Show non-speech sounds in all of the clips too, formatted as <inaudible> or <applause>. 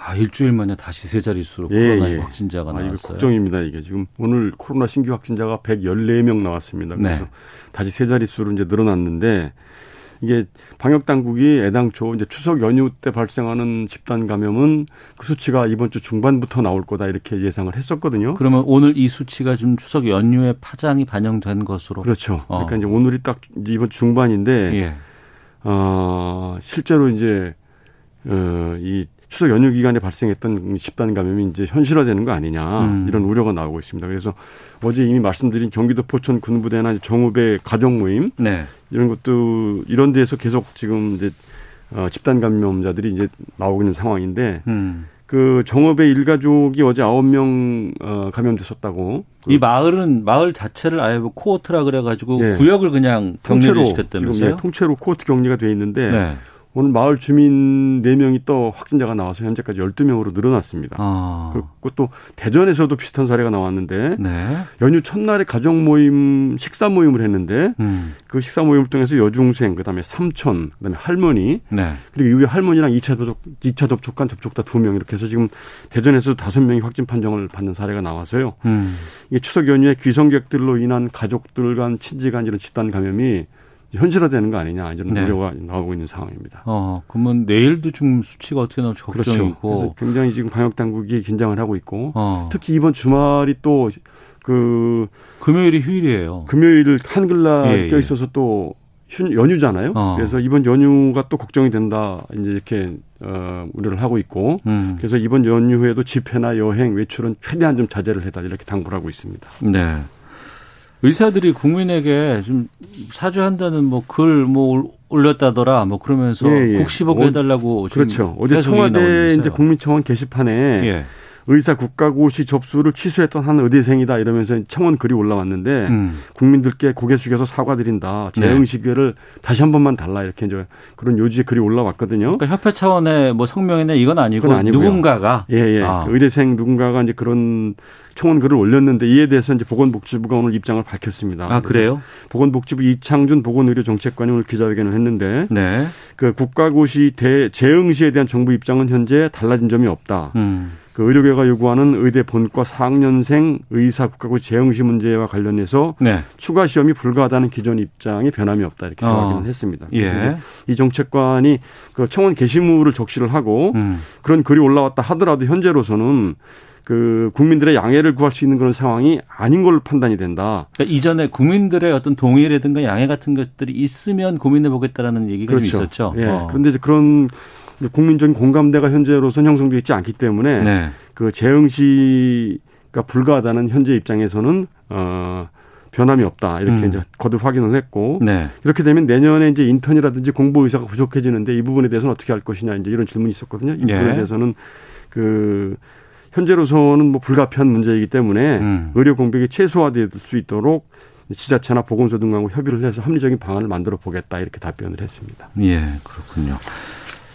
아, 일주일 만에 다시 세 자릿수로 예, 코로나 예. 확진자가 아, 나왔어요. 이거 걱정입니다. 이게 지금 오늘 코로나 신규 확진자가 114명 나왔습니다. 그래서 네. 다시 세 자릿수로 이제 늘어났는데 이게 방역 당국이 애당초 이제 추석 연휴 때 발생하는 집단 감염은 그 수치가 이번 주 중반부터 나올 거다 이렇게 예상을 했었거든요. 그러면 오늘 이 수치가 좀 추석 연휴에 파장이 반영된 것으로. 그렇죠. 어. 그러니까 이제 오늘이 딱 이제 이번 주 중반인데 예. 어, 실제로 이제 어, 이 추석 연휴 기간에 발생했던 집단 감염이 이제 현실화되는 거 아니냐 음. 이런 우려가 나오고 있습니다. 그래서 어제 이미 말씀드린 경기도 포천 군부대나 정읍의 가족 모임 네. 이런 것도 이런 데에서 계속 지금 이제 어, 집단 감염자들이 이제 나오고 있는 상황인데 음. 그 정읍의 일가족이 어제 아홉 명 어, 감염됐었다고 이 마을은 마을 자체를 아예 뭐 코어트라 그래가지고 예. 구역을 그냥 격리를 통째로 시켰다면서요? 지금 네, 통째로 코호트 격리가 돼 있는데 네. 오늘 마을 주민 네명이 또 확진자가 나와서 현재까지 12명으로 늘어났습니다. 아. 그리고 또 대전에서도 비슷한 사례가 나왔는데 네. 연휴 첫날에 가족 모임 식사 모임을 했는데 음. 그 식사 모임을 통해서 여중생 그다음에 삼촌 그다음에 할머니 네. 그리고 이후에 할머니랑 2차 접촉 2차 접촉한 접촉자 2명 이렇게 해서 지금 대전에서 5명이 확진 판정을 받는 사례가 나와서요. 음. 이게 추석 연휴에 귀성객들로 인한 가족들 간 친지 간 이런 집단 감염이 현실화되는 거 아니냐 이런 네. 우려가 나오고 있는 상황입니다. 어, 그러면 내일도 좀 수치가 어떻게 나올지 그렇죠. 걱정이고. 그래서 굉장히 지금 방역 당국이 긴장을 하고 있고 어. 특히 이번 주말이 또 그 금요일이 휴일이에요. 금요일 한글날 예, 예. 껴 있어서 또 휴- 연휴잖아요. 어. 그래서 이번 연휴가 또 걱정이 된다. 이제 이렇게 어 우려를 하고 있고 음. 그래서 이번 연휴에도 집회나 여행, 외출은 최대한 좀 자제를 해달라 이렇게 당부를 하고 있습니다. 네. 의사들이 국민에게 좀 사죄한다는 뭐 글뭐 올렸다더라 뭐 그러면서 예, 예. 국시보고 어, 해달라고 그렇죠. 어제 청와대. 이제 국민청원 게시판에 예. 의사 국가고시 접수를 취소했던 한 의대생이다 이러면서 청원 글이 올라왔는데 음. 국민들께 고개 숙여서 사과드린다. 재응시 기회를 다시 한 번만 달라 이렇게 이제 그런 요지의 글이 올라왔거든요. 그러니까 협회 차원의 뭐 성명이나 이건 아니고. 누군가가 예, 예. 아. 그 의대생 누군가가 이제 그런 청원 글을 올렸는데 이에 대해서 이제 보건복지부가 오늘 입장을 밝혔습니다. 아 그래요? 보건복지부 이창준 보건의료정책관이 오늘 기자회견을 했는데 네. 그 국가고시 대 재응시에 대한 정부 입장은 현재 달라진 점이 없다. 음. 그 의료계가 요구하는 의대 본과 4학년생 의사 국가고시 재응시 문제와 관련해서 네. 추가 시험이 불가하다는 기존 입장이 변함이 없다 이렇게 어. 확인을 했습니다. 예. 이 정책관이 그 청원 게시물을 적시를 하고 음. 그런 글이 올라왔다 하더라도 현재로서는 그 국민들의 양해를 구할 수 있는 그런 상황이 아닌 걸로 판단이 된다. 그러니까 이전에 국민들의 어떤 동의라든가 양해 같은 것들이 있으면 고민해 보겠다라는 얘기가 좀 있었죠. 예. 어. 그런데 이제 그런 국민적인 공감대가 현재로서는 형성되어 있지 않기 때문에 네. 그 재응시가 불가하다는 현재 입장에서는 어 변함이 없다 이렇게 음. 이제 거듭 확인을 했고 네. 이렇게 되면 내년에 이제 인턴이라든지 공보 의사가 부족해지는데 이 부분에 대해서는 어떻게 할 것이냐 이제 이런 질문이 있었거든요. 이 부분에 예. 대해서는 그 현재로서는 뭐 불가피한 문제이기 때문에 음. 의료 공백이 최소화될 수 있도록 지자체나 보건소 등하고 협의를 해서 합리적인 방안을 만들어 보겠다 이렇게 답변을 했습니다. 예, 그렇군요.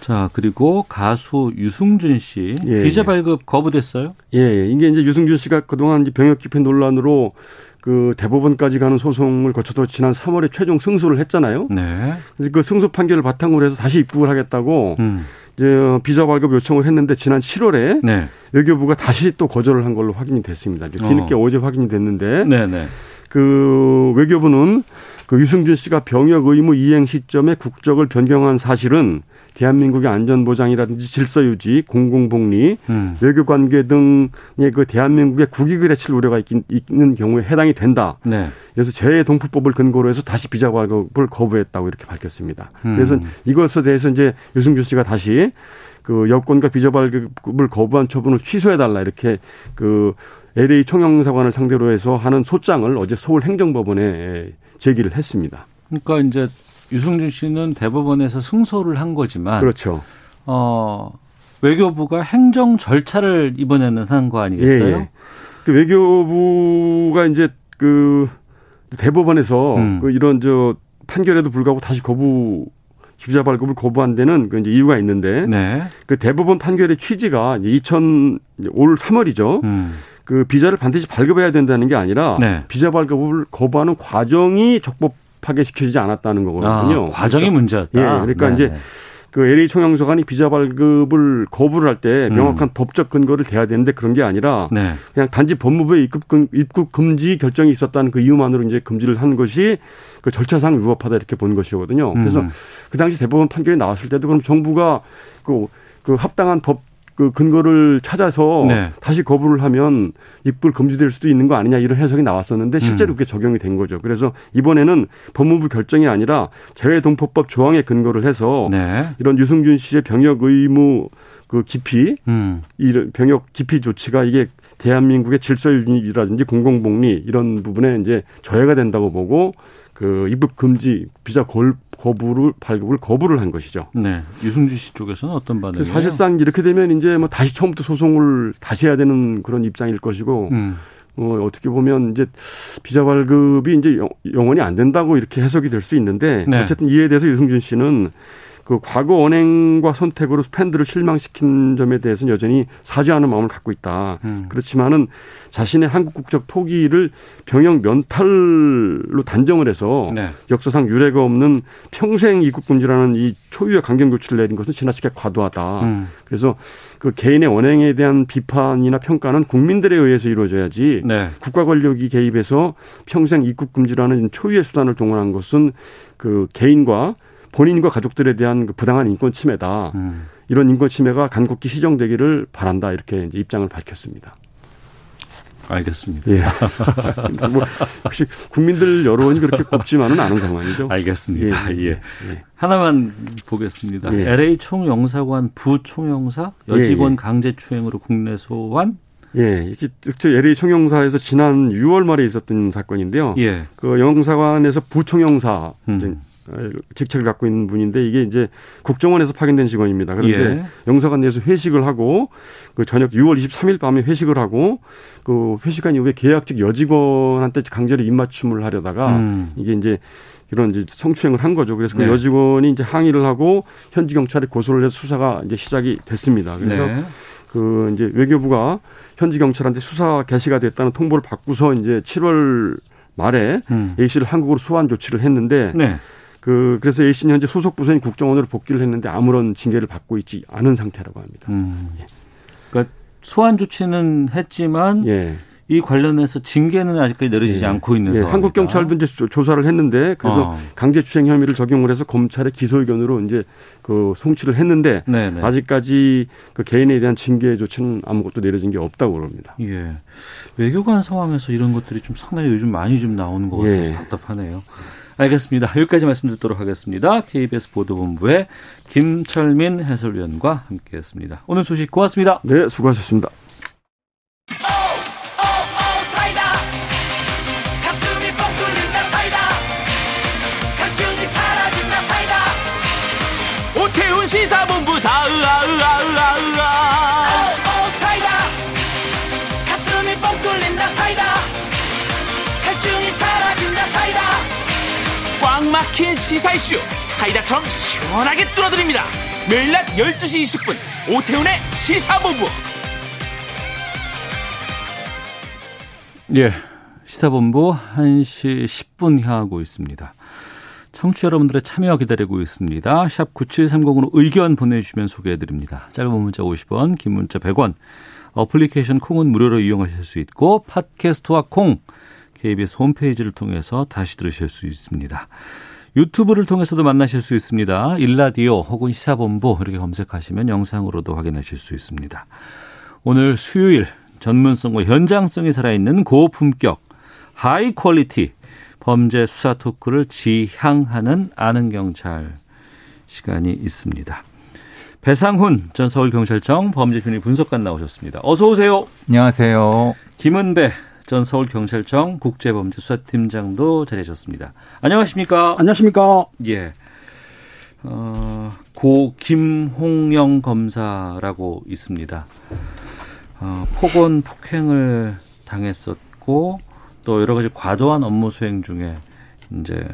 자, 그리고 가수 유승준 씨 예, 비자 예. 발급 거부됐어요? 예, 예. 이게 이제 유승준 씨가 그동안 병역 기피 논란으로 그 대법원까지 가는 소송을 거쳐서 지난 3월에 최종 승소를 했잖아요. 네. 그래서 그 승소 판결을 바탕으로 해서 다시 입국을 하겠다고 음. 이제 비자 발급 요청을 했는데 지난 7월에 네. 외교부가 다시 또 거절을 한 걸로 확인이 됐습니다. 뒤늦게 어. 어. 제 확인이 됐는데 네, 네. 그 외교부는 그 유승준 씨가 병역 의무 이행 시점에 국적을 변경한 사실은 대한민국의 안전보장이라든지 질서유지, 공공복리, 음. 외교관계 등의 그 대한민국의 국익을 해칠 우려가 있긴, 있는 경우에 해당이 된다. 네. 그래서 재동포법을 근거로 해서 다시 비자 발급을 거부했다고 이렇게 밝혔습니다. 음. 그래서 이것에 대해서 이제 유승준 씨가 다시 그 여권과 비자 발급을 거부한 처분을 취소해달라 이렇게 그 LA 총영사관을 상대로 해서 하는 소장을 어제 서울 행정법원에 제기를 했습니다. 그러니까 이제 유승준 씨는 대법원에서 승소를 한 거지만 그렇죠. 어, 외교부가 행정 절차를 이번에는 한 거 아니겠어요? 예, 예. 그 외교부가 이제 그 대법원에서 음. 그 이런 저 판결에도 불구하고 다시 거부 비자 발급을 거부한 데는 그 이제 이유가 있는데 네. 그 대법원 판결의 취지가 이제 2000올 3월이죠. 음. 그 비자를 반드시 발급해야 된다는 게 아니라 네. 비자 발급을 거부하는 과정이 적법 하게 시켜지지 않았다는 거거든요. 아, 과정이 그러니까, 문제였다. 예, 그러니까 네, 이제 네. 그 LA 총영서관이 비자 발급을 거부를 할때 음. 명확한 법적 근거를 대야 되는데 그런 게 아니라 네. 그냥 단지 법무부의 입국, 금- 입국 금지 결정이 있었다는 그 이유만으로 이제 금지를 한 것이 그 절차상 위법하다 이렇게 본 것이거든요. 그래서 음. 그 당시 대법원 판결이 나왔을 때도 그럼 정부가 그, 그 합당한 법 그 근거를 찾아서 네. 다시 거부를 하면 입국을 금지될 수도 있는 거 아니냐 이런 해석이 나왔었는데 실제로 음. 그게 적용이 된 거죠. 그래서 이번에는 법무부 결정이 아니라 재외동포법 조항에 근거를 해서 네. 이런 유승준 씨의 병역 의무 그 기피 음. 이런 병역 기피 조치가 이게 대한민국의 질서 유지라든지 공공복리 이런 부분에 이제 저해가 된다고 보고 그 입국 금지 비자 골, 거부를 발급을 거부를 한 것이죠. 네. 유승준 씨 쪽에서는 어떤 반응이에요? 사실상 이렇게 되면 이제 뭐 다시 처음부터 소송을 다시 해야 되는 그런 입장일 것이고 음. 어, 어떻게 보면 이제 비자 발급이 이제 영- 영원히 안 된다고 이렇게 해석이 될 수 있는데 네. 어쨌든 이에 대해서 유승준 씨는 그 과거 언행과 선택으로 팬들을 실망시킨 점에 대해서는 여전히 사죄하는 마음을 갖고 있다. 음. 그렇지만은 자신의 한국 국적 포기를 병역 면탈로 단정을 해서 네. 역사상 유례가 없는 평생 입국 금지라는 이 초유의 강경 조치를 내린 것은 지나치게 과도하다. 음. 그래서 그 개인의 언행에 대한 비판이나 평가는 국민들에 의해서 이루어져야지 네. 국가 권력이 개입해서 평생 입국 금지라는 초유의 수단을 동원한 것은 그 개인과 본인과 가족들에 대한 그 부당한 인권 침해다. 음. 이런 인권 침해가 간곡히 시정되기를 바란다. 이렇게 이제 입장을 밝혔습니다. 알겠습니다. 예. <laughs> 뭐 혹시 국민들 여론이 그렇게 곱지만은 않은 상황이죠. 알겠습니다. 예, 예. 예. 하나만 보겠습니다. 예. LA 총영사관 부총영사 여직원 예, 예. 강제추행으로 국내 소환? 예, 이게 저 LA 총영사에서 지난 6월 말에 있었던 사건인데요. 예. 그 영사관에서 부총영사 음. 직책을 갖고 있는 분인데 이게 이제 국정원에서 파견된 직원입니다. 그런데 예. 영사관 내에서 회식을 하고 그 저녁 6월 23일 밤에 회식을 하고 그 회식한 이후에 계약직 여직원한테 강제로 입맞춤을 하려다가 음. 이게 이제 이런 이제 성추행을 한 거죠. 그래서 그 네. 여직원이 이제 항의를 하고 현지 경찰에 고소를 해서 수사가 이제 시작이 됐습니다. 그래서 네. 그 이제 외교부가 현지 경찰한테 수사 개시가 됐다는 통보를 받고서 이제 7월 말에 음. A 씨를 한국으로 소환 조치를 했는데 네. 그 그래서 A 씨는 현재 소속 부서인 국정원으로 복귀를 했는데 아무런 징계를 받고 있지 않은 상태라고 합니다. 음. 그러니까 소환 조치는 했지만 예. 이 관련해서 징계는 아직까지 내려지지 예. 않고 있는 예, 상황. 한국 경찰도 이제 조- 조사를 했는데 그래서 어. 강제추행 혐의를 적용을 해서 검찰의 기소 의견으로 이제 그 송치를 했는데 네네. 아직까지 그 개인에 대한 징계 조치는 아무것도 내려진 게 없다고 그럽니다. 예. 외교관 상황에서 이런 것들이 좀 상당히 요즘 많이 좀 나오는 것 같아서 예. 답답하네요. 알겠습니다. 여기까지 말씀 듣도록 하겠습니다. KBS 보도본부의 김철민 해설위원과 함께했습니다. 오늘 소식 고맙습니다. 네, 수고하셨습니다. 시사본부 다 으아으아으아으아 꽉 막힌 시사 이슈 사이다처럼 시원하게 뚫어드립니다 매일 낮 12시 20분 오태훈의 시사본부 예. 시사본부 1시 10분 향하고 있습니다. 청취자 여러분들의 참여 기다리고 있습니다. 샵 9730으로 의견 보내주시면 소개해드립니다. 짧은 문자 50원, 긴 문자 100원. 어플리케이션 콩은 무료로 이용하실 수 있고 팟캐스트와 콩 KBS 홈페이지를 통해서 다시 들으실 수 있습니다. 유튜브를 통해서도 만나실 수 있습니다. 일라디오 혹은 시사본부 이렇게 검색하시면 영상으로도 확인하실 수 있습니다. 오늘 수요일 전문성과 현장성이 살아있는 고품격 high quality 범죄 수사 토크를 지향하는 아는 경찰 시간이 있습니다. 배상훈 전 서울경찰청 범죄심리 분석관 나오셨습니다. 어서 오세요. 안녕하세요. 김은배 전 서울경찰청 국제범죄수사팀장도 자리하셨습니다. 안녕하십니까? 안녕하십니까? 예. 어, 고 김홍영 검사라고 있습니다. 어, 폭언 폭행을 당했었고 또 여러 가지 과도한 업무 수행 중에 이제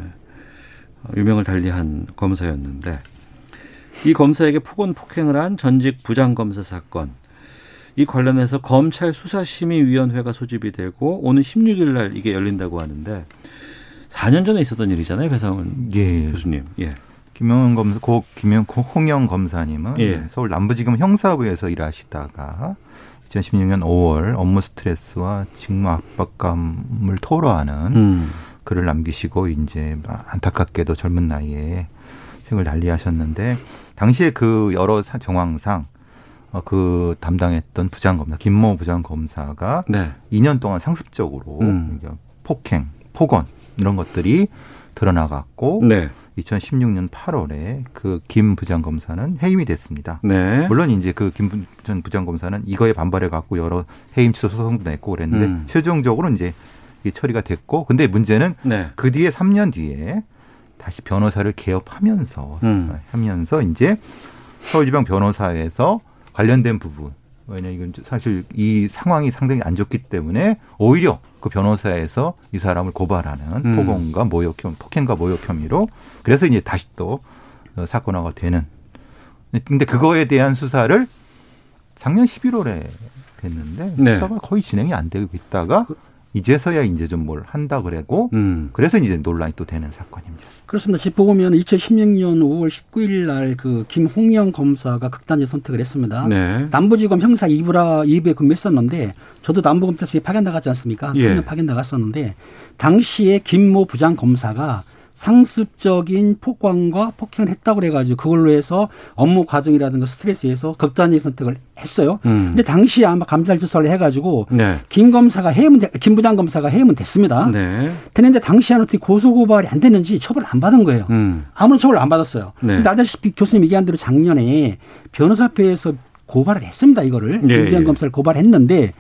유명을 달리한 검사였는데 이 검사에게 폭언 폭행을 한 전직 부장검사 사건 이 관련해서 검찰 수사심의위원회가 소집이 되고 오는 16일 날 이게 열린다고 하는데 4년 전에 있었던 일이잖아요, 배상훈 예. 교수님. 예. 김영은 검사, 고 김영 홍영 검사님은 예. 서울 남부지검 형사부에서 일하시다가 2016년 5월 업무 스트레스와 직무 압박감을 토로하는 음. 글을 남기시고 이제 안타깝게도 젊은 나이에 생을 달리하셨는데 당시에 그 여러 사- 정황상 어, 그 담당했던 부장검사 김모 부장검사가 네. 2년 동안 상습적으로 음. 폭행, 폭언 이런 것들이 드러나갔고 네. 2016년 8월에 그 김 부장검사는 해임이 됐습니다. 네. 물론 이제 그 김 전 부장검사는 이거에 반발해 갖고 여러 해임 취소 소송도 냈고 그랬는데 음. 최종적으로 이제 이 처리가 됐고 근데 문제는 네. 그 뒤에 3년 뒤에 다시 변호사를 개업하면서 음. 하면서 이제 서울지방 변호사에서 관련된 부분 왜냐 이건 사실 이 상황이 상당히 안 좋기 때문에 오히려 그 변호사에서 이 사람을 고발하는 음. 폭언과 모욕 혐, 폭행과 모욕 혐의로 그래서 이제 다시 또 어, 사건화가 되는. 근데 그거에 대한 수사를 작년 11월에 됐는데 네. 수사가 거의 진행이 안 되고 있다가 이제서야 이제 좀 뭘 한다 그래고 음. 그래서 이제 논란이 또 되는 사건입니다. 그렇습니다. 집 보면 2016년 5월 19일 날 그 김홍영 검사가 극단적 선택을 했습니다. 네. 남부지검 형사 2부라 2부에 근무했었는데 저도 남부검찰청에 파견 나갔지 않습니까? 예. 3년 파견 나갔었는데 당시에 김모 부장 검사가 상습적인 폭언과 폭행을 했다고 그래가지고 그걸로 해서 업무 과정이라든가 스트레스에서 극단적 선택을 했어요. 음. 근데 당시에 아마 감찰 조사를 해가지고 네. 김 검사가 해임은 돼- 김 부장 검사가 해임은 됐습니다. 네. 됐는데 당시에는 어떻게 고소 고발이 안 됐는지 처벌을 안 받은 거예요. 음. 아무런 처벌을 안 받았어요. 네. 근데 알다시피 교수님 얘기한 대로 작년에 변호사회에서 고발을 했습니다. 이거를 예, 김부장 예. 검사를 고발했는데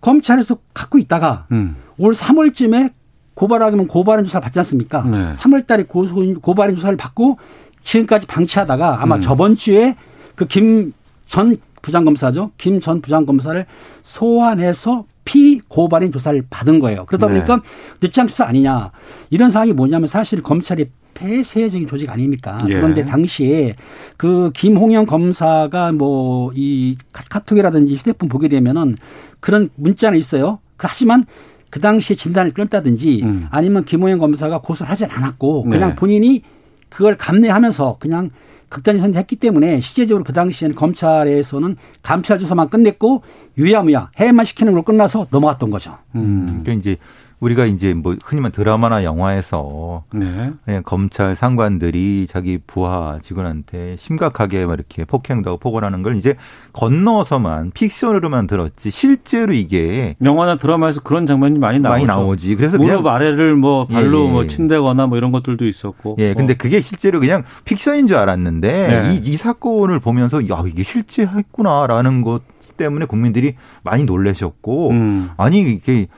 검찰에서 갖고 있다가 음. 올 3월쯤에 고발하면 고발인 조사를 받지 않습니까? 네. 3월 달에 고소 고발인 조사를 받고 지금까지 방치하다가 아마 음. 저번 주에 그 김 전 부장검사죠. 김 전 부장검사를 소환해서 피고발인 조사를 받은 거예요. 그러다 네. 보니까 늦장 수사 아니냐. 이런 상황이 뭐냐면 사실 검찰이 폐쇄적인 조직 아닙니까? 예. 그런데 당시에 그 김홍영 검사가 뭐 이 카톡이라든지 휴대폰 보게 되면은 그런 문자는 있어요. 그 하지만 그 당시에 진단을 끊었다든지 음. 아니면 김홍영 검사가 고소를 하진 않았고 그냥 네. 본인이 그걸 감내하면서 그냥 극단적 선택했기 때문에 실제적으로 그 당시에는 검찰에서는 감찰 조사만 끝냈고 유야무야 해만 시키는 걸로 끝나서 넘어갔던 거죠. 음. 그러니까 이제 우리가 이제 뭐 흔히 말 드라마나 영화에서 네. 그냥 검찰 상관들이 자기 부하 직원한테 심각하게 막 이렇게 폭행도 하고 폭언하는 걸 이제 건너서만 픽션으로만 들었지 실제로 이게 영화나 드라마에서 그런 장면이 많이 나오죠. 많이 나오지. 그래서 무릎 아래를 뭐 발로 예, 예. 뭐 친다거나 뭐 이런 것들도 있었고. 예, 근데 뭐. 그게 실제로 그냥 픽션인 줄 알았는데 네. 이, 이 사건을 보면서 야 이게 실제 했구나라는 것 때문에 국민들이 많이 놀라셨고 음. 아니 이게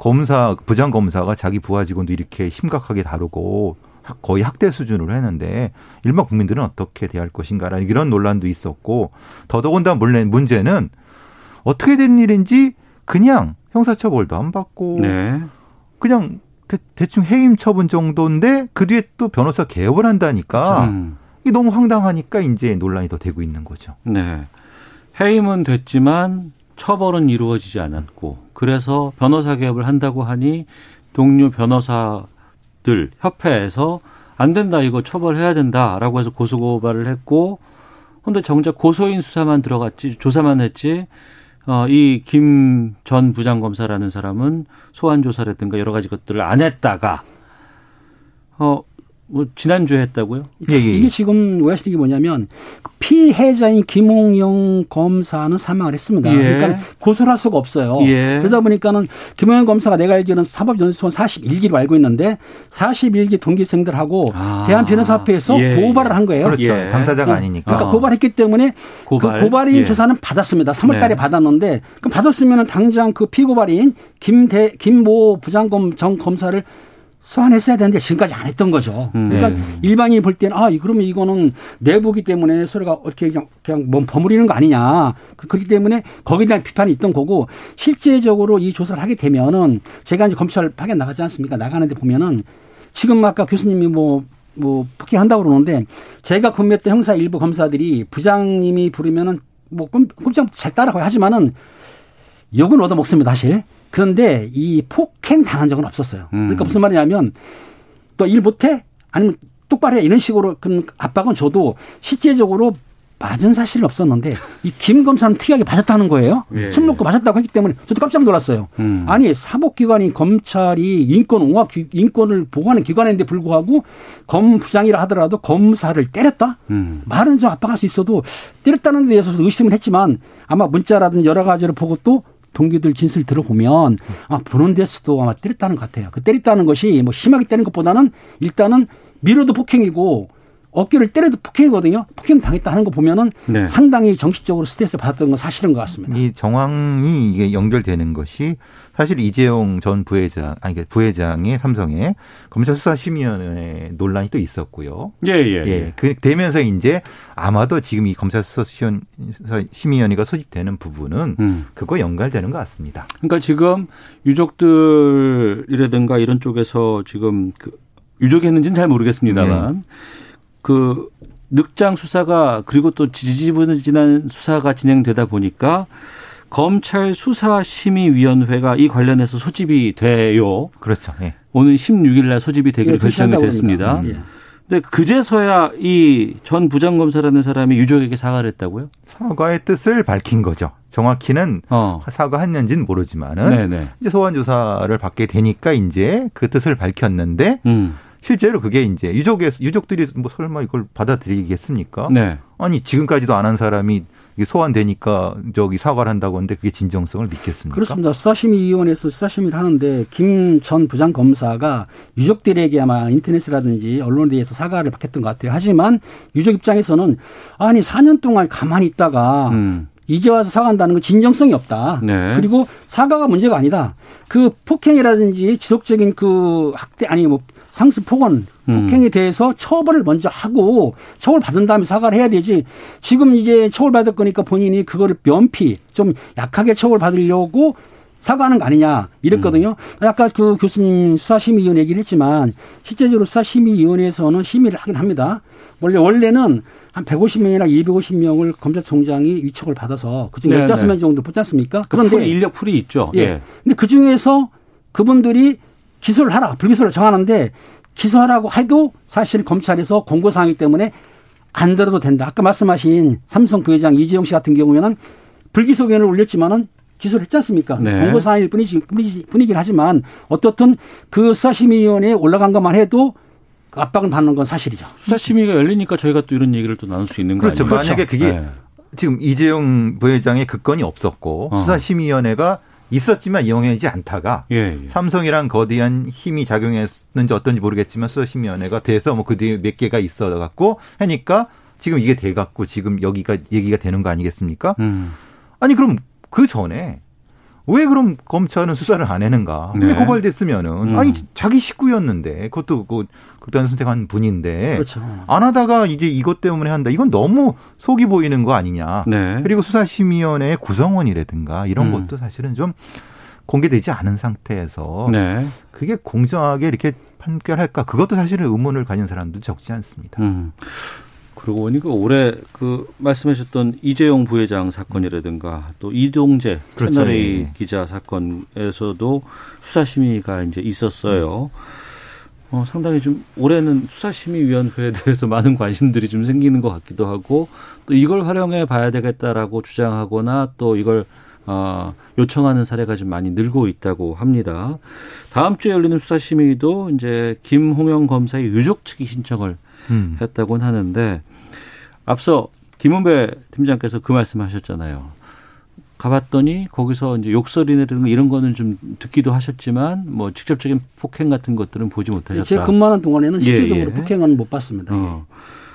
검사 부장 검사가 자기 부하 직원도 이렇게 심각하게 다루고 학- 거의 학대 수준으로 했는데 일반 국민들은 어떻게 대할 것인가라는 이런 논란도 있었고 더더군다나 문제는 어떻게 된 일인지 그냥 형사처벌도 안 받고 네. 그냥 대, 충 해임 처분 정도인데 그 뒤에 또 변호사 개업을 한다니까 음. 이게 너무 황당하니까 이제 논란이 더 되고 있는 거죠. 네. 해임은 됐지만 처벌은 이루어지지 않았고 그래서 변호사 개업을 한다고 하니 동료 변호사들 협회에서 안 된다 이거 처벌해야 된다라고 해서 고소 고발을 했고 근데 정작 고소인 수사만 들어갔지 조사만 했지 어, 이 김 전 부장검사라는 사람은 소환 조사라든가 여러 가지 것들을 안 했다가 어 뭐 지난주에 했다고요? 예, 예, 이게 예. 지금 오해하시는 게 뭐냐면 피해자인 김홍영 검사는 사망을 했습니다. 예. 그러니까 고소를 할 수가 없어요. 예. 그러다 보니까는 김홍영 검사가 내가 알기로는 사법연수원 41기로 알고 있는데 41기 동기생들하고 아. 대한변호사협회에서 예. 고발을 한 거예요. 그렇죠. 예. 당사자가 어, 아니니까. 그러니까 어. 고발했기 때문에 고발. 그 고발인 예. 조사는 받았습니다. 3월 달에 네. 받았는데 그럼 받았으면 당장 그 피고발인 김대 김모 부장검 정 검사를 소환했어야 되는데 지금까지 안 했던 거죠. 음. 그러니까 네. 일반인이 볼 때는 아, 이- 그러면 이거는 내부기 때문에 서로가 어떻게 그냥 그냥 몸 버무리는 거 아니냐. 그- 그렇기 때문에 거기에 대한 비판이 있던 거고 실제적으로 이 조사를 하게 되면은 제가 이제 검찰 파견 나가지 않습니까? 나가는데 보면은 지금 아까 교수님이 뭐, 뭐, 폭행한다고 그러는데 제가 근무했던 형사 일부 검사들이 부장님이 부르면은 뭐 꼼- 꼼짝 잘 따라가요 하지만은 욕은 얻어먹습니다, 사실. 그런데 이 폭행 당한 적은 없었어요. 그러니까 음. 무슨 말이냐면 너 일 못해? 아니면 똑바로 해. 이런 식으로 그 압박은 줘도 실제적으로 맞은 사실은 없었는데 이 김 검사는 특이하게 맞았다는 거예요. 예. 술 먹고 맞았다고 했기 때문에 저도 깜짝 놀랐어요. 음. 아니 사법기관인 검찰이 인권 옹호 기- 인권을 보호하는 기관인데 불구하고 검 부장이라 하더라도 검사를 때렸다? 음. 말은 좀 압박할 수 있어도 때렸다는 데 대해서 의심을 했지만 아마 문자라든지 여러 가지를 보고 또 동기들 진술 들어보면 아 데서도 아마 때렸다는 것 같아요. 그 때렸다는 것이 뭐 심하게 때린 것보다는 일단은 밀어도 폭행이고 어깨를 때려도 폭행이거든요. 폭행 당했다 하는 거 보면은 네. 상당히 정신적으로 스트레스 받았던 건 사실인 것 같습니다. 이 정황이 이게 연결되는 것이 사실 이재용 전 부회장 아니 그러니까 부회장의 삼성의 검찰 수사 심의위원회 논란이 또 있었고요. 예, 예. 예. 그 되면서 이제 아마도 지금 이 검찰 수사 심의위원회가 소집되는 부분은 음. 그거 연결되는 것 같습니다. 그러니까 지금 유족들이라든가 이런 쪽에서 지금 그 유족했는지는 잘 모르겠습니다만 네. 그 늑장 수사가 그리고 또 지지부진한 수사가 진행되다 보니까 검찰 수사심의위원회가 이 관련해서 소집이 돼요. 그렇죠. 예. 오는 16일 날 소집이 되기로 예, 결정이 됐습니다. 그럽니다. 예. 근데 그제서야 이 전 부장검사라는 사람이 유족에게 사과를 했다고요? 사과의 뜻을 밝힌 거죠. 정확히는 어. 사과했는지는 모르지만은 네네. 이제 소환 조사를 받게 되니까 이제 그 뜻을 밝혔는데 음. 실제로 그게 이제 유족의 유족들이 뭐 설마 이걸 받아들이겠습니까? 네. 아니 지금까지도 안 한 사람이 소환되니까 저기 사과를 한다고 하는데 그게 진정성을 믿겠습니까? 그렇습니다. 수사심의위원회에서 수사심의를 하는데 김 전 부장 검사가 유족들에게 아마 인터넷이라든지 언론에 대해서 사과를 받겠던 것 같아요. 하지만 유족 입장에서는 아니 4년 동안 가만히 있다가 음. 이제 와서 사과한다는 건 진정성이 없다. 네. 그리고 사과가 문제가 아니다. 그 폭행이라든지 지속적인 그 학대 아니 뭐 상습 폭언 음. 폭행에 대해서 처벌을 먼저 하고 처벌 받은 다음에 사과를 해야 되지. 지금 이제 처벌 받을 거니까 본인이 그거를 면피 좀 약하게 처벌 받으려고 사과하는 거 아니냐 이랬거든요. 아까 그 교수님 수사심의위원 얘기를 했지만 실제적으로 수사심의위원회에서는 심의를 하긴 합니다. 원래 원래는 한 150명이나 250명을 검찰총장이 위촉을 받아서 그중에 네, 15명 네. 정도 뽑지 않습니까? 그런데 그런데 인력 풀이 있죠. 예. 예. 근데 그 중에서 그분들이 기소를 하라, 불기소를 정하는데 기소하라고 해도 사실 검찰에서 공고사항이기 때문에 안 들어도 된다. 아까 말씀하신 삼성 부회장 이재용 씨 같은 경우에는 불기소 의견을 올렸지만은 기소를 했지 않습니까? 네. 공고사항일 뿐이지, 뿐이긴 하지만 어떻든 그 수사심의위원회에 올라간 것만 해도 압박을 받는 건 사실이죠. 수사심의가 열리니까 저희가 또 이런 얘기를 또 나눌 수 있는 거 그렇죠. 아니에요? 만약에 그게 네. 지금 이재용 부회장의 그 건이 없었고 어. 수사심의위원회가 있었지만 이용하지 않다가 예, 예. 삼성이랑 거대한 힘이 작용했는지 어떤지 모르겠지만 수사심의위원회가 돼서 뭐 그 뒤에 몇 개가 있어 갖고 하니까 지금 이게 돼 갖고 지금 여기가 얘기가 되는 거 아니겠습니까? 음. 아니 그럼 그 전에 왜 그럼 검찰은 수사를 안 하는가? 네. 왜 고발됐으면은 음. 아니 자기 식구였는데 그것도 그 극단 선택한 분인데 그렇죠. 안 하다가 이제 이것 때문에 한다. 이건 너무 속이 보이는 거 아니냐. 네. 그리고 수사심의위원회의 구성원이라든가 이런 음. 것도 사실은 좀 공개되지 않은 상태에서 네. 그게 공정하게 이렇게 판결할까? 그것도 사실은 의문을 가진 사람도 적지 않습니다. 음. 그러고 보니 그 올해 그 말씀하셨던 이재용 부회장 사건이라든가 또 이동재 그렇죠. 채널A 예. 기자 사건에서도 수사심의가 이제 있었어요. 어, 상당히 좀 올해는 수사심의위원회에 <laughs> 대해서 많은 관심들이 좀 생기는 것 같기도 하고 또 이걸 활용해 봐야 되겠다라고 주장하거나 또 이걸 어, 요청하는 사례가 좀 많이 늘고 있다고 합니다. 다음 주에 열리는 수사심의도 이제 김홍영 검사의 유족 측이 신청을 음. 했다고는 하는데 앞서 김은배 팀장께서 그 말씀하셨잖아요. 가봤더니 거기서 이제 욕설이 내리는 거 이런 거는 좀 듣기도 하셨지만 뭐 직접적인 폭행 같은 것들은 보지 못하셨다. 제가 근무하는 동안에는 예, 실질적으로 예. 폭행은 못 봤습니다. 어.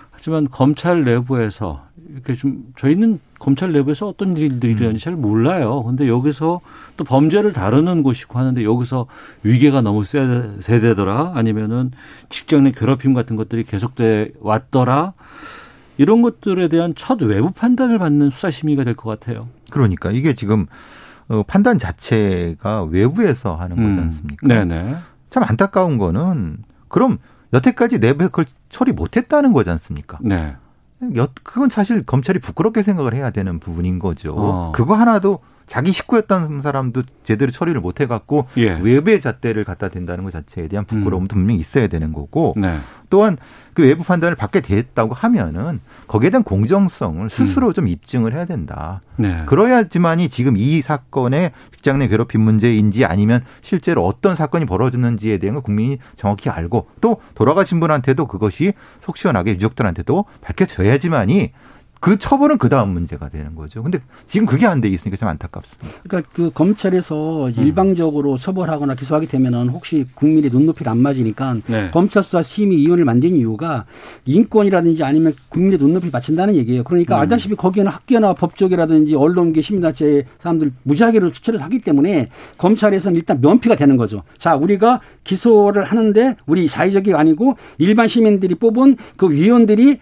하지만 검찰 내부에서 이렇게 좀 저희는 검찰 내부에서 어떤 일들이 일어나는지 잘 몰라요. 근데 여기서 또 범죄를 다루는 곳이고 하는데 여기서 위계가 너무 세, 세대더라 아니면은 직장 내 괴롭힘 같은 것들이 계속돼 왔더라 이런 것들에 대한 첫 외부 판단을 받는 수사 심의가 될 것 같아요. 그러니까 이게 지금 어, 판단 자체가 외부에서 하는 거지 음. 않습니까? 네네. 참 안타까운 거는 그럼 여태까지 내부에 그걸 처리 못했다는 거지 않습니까? 네. 여- 그건 사실 검찰이 부끄럽게 생각을 해야 되는 부분인 거죠. 어. 그거 하나도 자기 식구였던 사람도 제대로 처리를 못 해갖고 예. 외부의 잣대를 갖다 댄다는 것 자체에 대한 부끄러움도 분명히 있어야 되는 거고 네. 또한 그 외부 판단을 받게 됐다고 하면은 거기에 대한 공정성을 스스로 좀 입증을 해야 된다. 네. 그러야지만이 지금 이 사건의 직장 내 괴롭힘 문제인지 아니면 실제로 어떤 사건이 벌어졌는지에 대한 걸 국민이 정확히 알고 또 돌아가신 분한테도 그것이 속 시원하게 유족들한테도 밝혀져야지만이 그 처벌은 그 다음 문제가 되는 거죠. 근데 지금 그게 안 돼 있으니까 좀 안타깝습니다. 그러니까 그 검찰에서 일방적으로 처벌하거나 기소하게 되면은 혹시 국민의 눈높이를 안 맞으니까 네. 검찰 수사 심의위원회를 만든 이유가 인권이라든지 아니면 국민의 눈높이 맞춘다는 얘기예요. 그러니까 알다시피 거기에는 학계나 법조계라든지 언론계 시민단체 사람들 무지하게로 추천을 하기 때문에 검찰에서는 일단 면피가 되는 거죠. 자, 우리가 기소를 하는데 우리 사회적이 아니고 일반 시민들이 뽑은 그 위원들이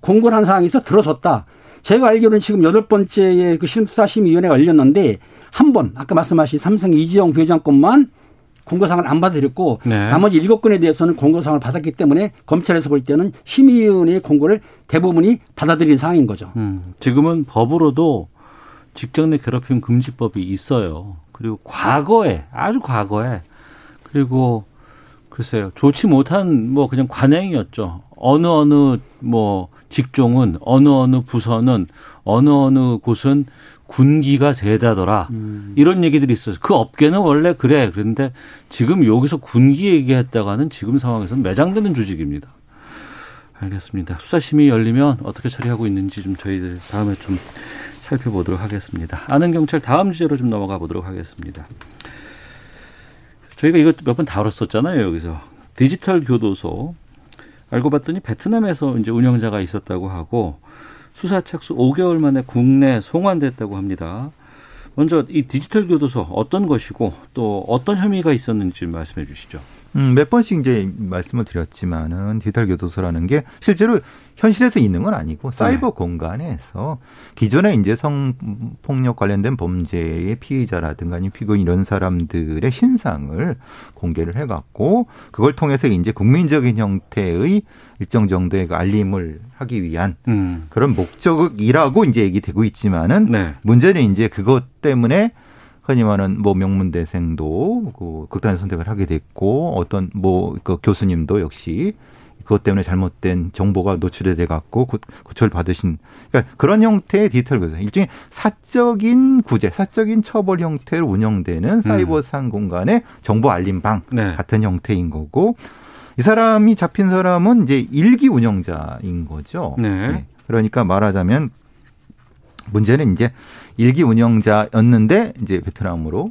공고를 한 상황에서 들어섰다. 제가 알기로는 지금 여덟 번째의 그 수사심의위원회가 열렸는데 한 번 아까 말씀하신 삼성 이지영 부회장권만 공고상을 안 받아들였고 네. 나머지 일곱 건에 대해서는 공고상을 받았기 때문에 검찰에서 볼 때는 심의위원회의 공고를 대부분이 받아들인 상황인 거죠. 음, 지금은 법으로도 직장 내 괴롭힘 금지법이 있어요. 그리고 과거에 아주 과거에 그리고 글쎄요 좋지 못한 뭐 그냥 관행이었죠. 어느 어느 뭐 직종은 어느 어느 부서는 어느 어느 곳은 군기가 세다더라 이런 얘기들이 있어요. 그 업계는 원래 그래 그런데 지금 여기서 군기 얘기했다가는 지금 상황에서는 매장되는 조직입니다. 알겠습니다. 수사심의 열리면 어떻게 처리하고 있는지 좀 저희들 다음에 좀 살펴보도록 하겠습니다. 아는 경찰 다음 주제로 좀 넘어가 보도록 하겠습니다. 저희가 이것 몇 번 다뤘었잖아요, 여기서. 디지털 교도소. 알고 봤더니 베트남에서 이제 운영자가 있었다고 하고 수사 착수 5개월 만에 국내 송환됐다고 합니다. 먼저 이 디지털 교도소 어떤 것이고 또 어떤 혐의가 있었는지 좀 말씀해 주시죠. 음, 몇 번씩 이제 말씀을 드렸지만은 디지털 교도소라는 게 실제로 현실에서 있는 건 아니고 사이버 공간에서 기존에 이제 성폭력 관련된 범죄의 피의자라든가 아니면 피고인 이런 사람들의 신상을 공개를 해갖고 그걸 통해서 이제 국민적인 형태의 일정 정도의 그 알림을 하기 위한 음. 그런 목적이라고 이제 얘기되고 있지만은 네. 문제는 이제 그것 때문에 흔히 말하는 뭐 명문대생도 그 극단의 선택을 하게 됐고 어떤 뭐 그 교수님도 역시 그것 때문에 잘못된 정보가 노출이 돼 갖고 고초를 받으신 그러니까 그런 형태의 디지털 교수 일종의 사적인 구제, 사적인 처벌 형태로 운영되는 사이버상 공간의 정보 알림방 네. 같은 형태인 거고 이 사람이 잡힌 사람은 이제 일기 운영자인 거죠. 네. 그러니까 말하자면 문제는 이제 일기 운영자였는데 이제 베트남으로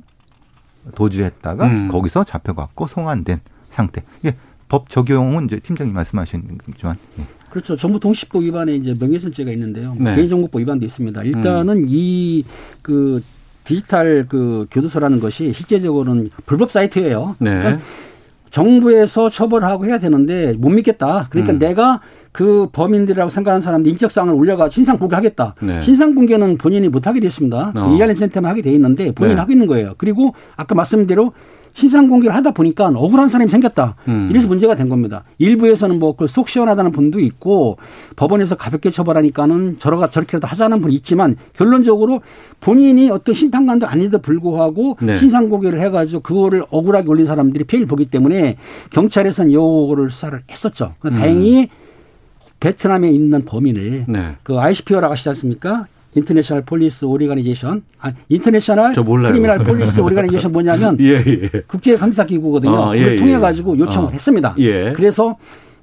도주했다가 음. 거기서 잡혀갖고 송환된 상태. 이게 법 적용은 이제 팀장님 말씀하셨지만 예. 그렇죠. 정보통신법 위반에 이제 명예훼손죄가 있는데요. 네. 개인정보법 위반도 있습니다. 일단은 이그 디지털 그 교도소라는 것이 실제적으로는 불법 사이트예요. 네. 그러니까 정부에서 처벌하고 해야 되는데 못 믿겠다. 그러니까 음. 내가 그 범인들이라고 생각하는 사람들 인적사항을 올려가 신상 공개하겠다. 네. 신상 공개는 본인이 못 하게 됐습니다. 어. 이알림 센터만 하게 돼 있는데 본인이 네. 하고 있는 거예요. 그리고 아까 말씀대로 신상 공개를 하다 보니까 억울한 사람이 생겼다. 음. 이래서 문제가 된 겁니다. 일부에서는 뭐 그속 시원하다는 분도 있고 법원에서 가볍게 처벌하니까는 저러가 저렇게라도 하자는 분이 있지만 결론적으로 본인이 어떤 심판관도 아닌데도 불구하고 네. 신상 공개를 해가지고 그거를 억울하게 올린 사람들이 피해를 보기 때문에 경찰에서는 요거를 수사를 했었죠. 그러니까 다행히 베트남에 있는 범인을 네. 그 ICPO라고 하시지 않습니까? International Police Organization, 아, International. Criminal Police Organization 뭐냐면 <laughs> 예, 예. 국제 형사 기구거든요. 아, 예, 그걸 예. 통해 가지고 요청을 아. 했습니다. 예. 그래서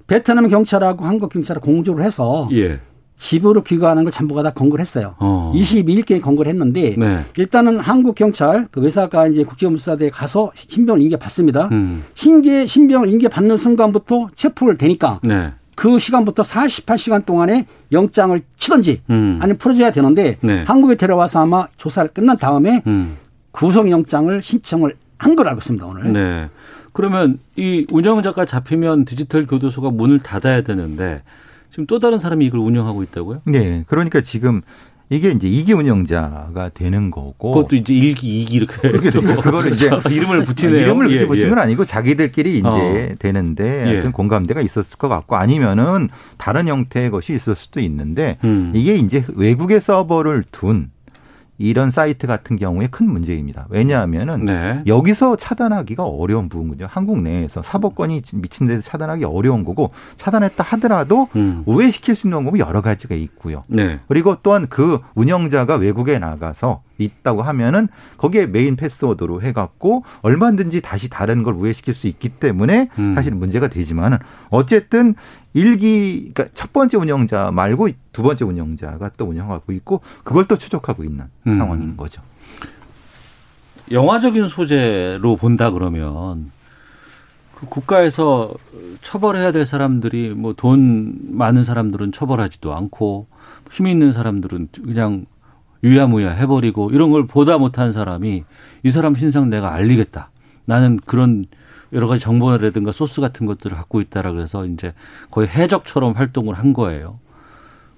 베트남 경찰하고 한국 경찰을 공조를 해서 예. 집으로 귀가하는 걸 전부가 다 검거를 했어요. 어. 22일께 검거를 했는데 네. 일단은 한국 경찰 그 외사가 이제 국제검사대에 가서 신병을 인계 받습니다. 음. 신계 신병을 인계 받는 순간부터 체포를 되니까 네. 그 시간부터 48시간 동안에 영장을 치든지 음. 아니면 풀어줘야 되는데 네. 한국에 데려와서 아마 조사를 끝난 다음에 음. 구속영장을 신청을 한 걸 알고 있습니다 오늘. 네. 그러면 이 운영자가 잡히면 디지털 교도소가 문을 닫아야 되는데 지금 또 다른 사람이 이걸 운영하고 있다고요? 네. 그러니까 지금 이게 이제 이기 운영자가 되는 거고. 그것도 이제 일기, 이기 이렇게 그렇게 되죠. <laughs> 그거를 이제 <laughs> 이름을 붙이네요. 이름을 그렇게 예, 붙인 예. 건 아니고 자기들끼리 이제 어. 되는데 예. 하여튼 공감대가 있었을 것 같고 아니면은 다른 형태의 것이 있을 수도 있는데 음. 이게 이제 외국의 서버를 둔 이런 사이트 같은 경우에 큰 문제입니다. 왜냐하면은 네. 여기서 차단하기가 어려운 부분이죠. 한국 내에서 사법권이 미친 데서 차단하기 어려운 거고 차단했다 하더라도 음. 우회시킬 수 있는 방법이 여러 가지가 있고요. 네. 그리고 또한 그 운영자가 외국에 나가서 있다고 하면은 거기에 메인 패스워드로 해갖고 얼마든지 다시 다른 걸 우회시킬 수 있기 때문에 음. 사실 문제가 되지만은 어쨌든 일기 그러니까 첫 번째 운영자 말고 두 번째 운영자가 또 운영하고 있고 그걸 또 추적하고 있는 음. 상황인 거죠. 영화적인 소재로 본다 그러면 그 국가에서 처벌해야 될 사람들이 뭐 돈 많은 사람들은 처벌하지도 않고 힘 있는 사람들은 그냥 유야무야 해버리고 이런 걸 보다 못한 사람이 이 사람 신상 내가 알리겠다. 나는 그런 여러 가지 정보라든가 소스 같은 것들을 갖고 있다라 그래서 이제 거의 해적처럼 활동을 한 거예요.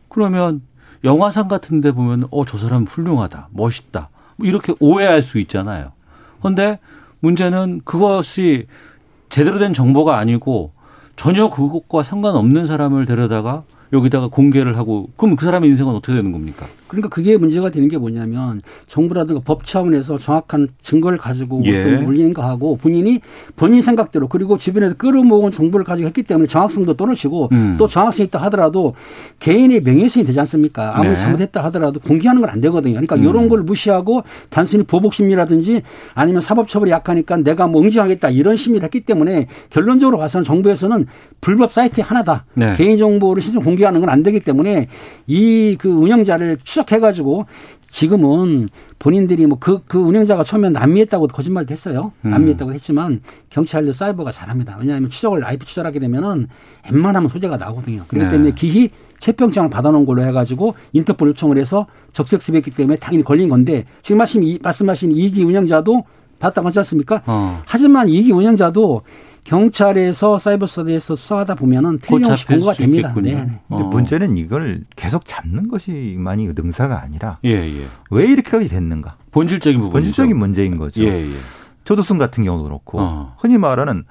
그러면 영화상 같은 데 보면 어 저 사람 훌륭하다. 멋있다. 뭐 이렇게 오해할 수 있잖아요. 그런데 문제는 그것이 제대로 된 정보가 아니고 전혀 그것과 상관없는 사람을 데려다가 여기다가 공개를 하고 그럼 그 사람의 인생은 어떻게 되는 겁니까? 그러니까 그게 문제가 되는 게 뭐냐면 정부라든가 법 차원에서 정확한 증거를 가지고 예. 어떤 걸 올리는 거 하고 본인이 본인 생각대로 그리고 주변에서 끌어모은 정보를 가지고 했기 때문에 정확성도 떨어지고 음. 또 정확성이 있다 하더라도 개인의 명예훼손이 되지 않습니까? 아무리 네. 잘못했다 하더라도 공개하는 건 안 되거든요. 그러니까 음. 이런 걸 무시하고 단순히 보복 심리라든지 아니면 사법 처벌이 약하니까 내가 뭐 응징하겠다 이런 심리를 했기 때문에 결론적으로 봐서는 정부에서는 불법 사이트 하나다. 네. 개인 정보를 실제 공개하는 건 안 되기 때문에 이 그 운영자를 추적해가지고 지금은 본인들이 뭐그그 운영자가 처음에 남미했다고 거짓말을 했어요. 음. 남미했다고 했지만 경찰도 사이버가 잘합니다. 왜냐하면 추적을 IP 추적하게 되면은 웬만하면 소재가 나오거든요. 그렇기 네. 때문에 기히 체평장을 받아놓은 걸로 해가지고 인터폴 요청을 해서 적색 수배했기 때문에 당연히 걸린 건데 지금 말씀 말씀하신 이기 운영자도 받았다고 하지 않습니까? 어. 하지만 이기 운영자도 경찰에서 사이버서에서 수사하다 보면은 틀림없이 공고가 수 됩니다. 네, 네. 근데 어. 문제는 이걸 계속 잡는 것이만이 능사가 아니라 예, 예. 왜 이렇게까지 됐는가? 본질적인 부분. 본질적인 문제인 거죠. 예, 예. 조두순 같은 경우도 그렇고 어. 흔히 말하는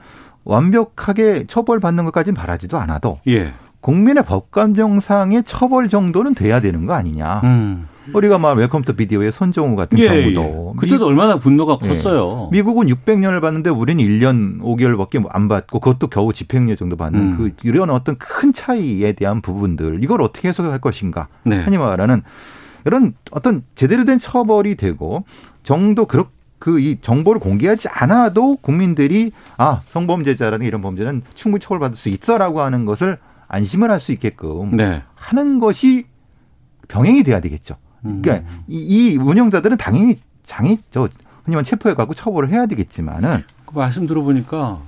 완벽하게 처벌받는 것까지는 바라지도 않아도 예. 국민의 법감정상의 처벌 정도는 돼야 되는 거 아니냐. 음. 우리가 말 Welcome to Video의 손정우 같은 예, 예. 경우도 그때도 얼마나 분노가 예. 컸어요. 미국은 600년을 받는데 우리는 1년 5개월밖에 안 받고 그것도 겨우 집행유예 정도 받는 음. 그 이런 어떤 큰 차이에 대한 부분들 이걸 어떻게 해석할 것인가. 네. 흔히 말하는 이런 어떤 제대로 된 처벌이 되고 정도 그렇 그이 정보를 공개하지 않아도 국민들이 아 성범죄자라는 이런 범죄는 충분히 처벌받을 수 있어라고 하는 것을 안심을 할 수 있게끔 네. 하는 것이 병행이 돼야 되겠죠. 음. 그러니까 이, 이 운영자들은 당연히 장이 저 흔히 말 체포해 갖고 처벌을 해야 되겠지만은 그 말씀 들어보니까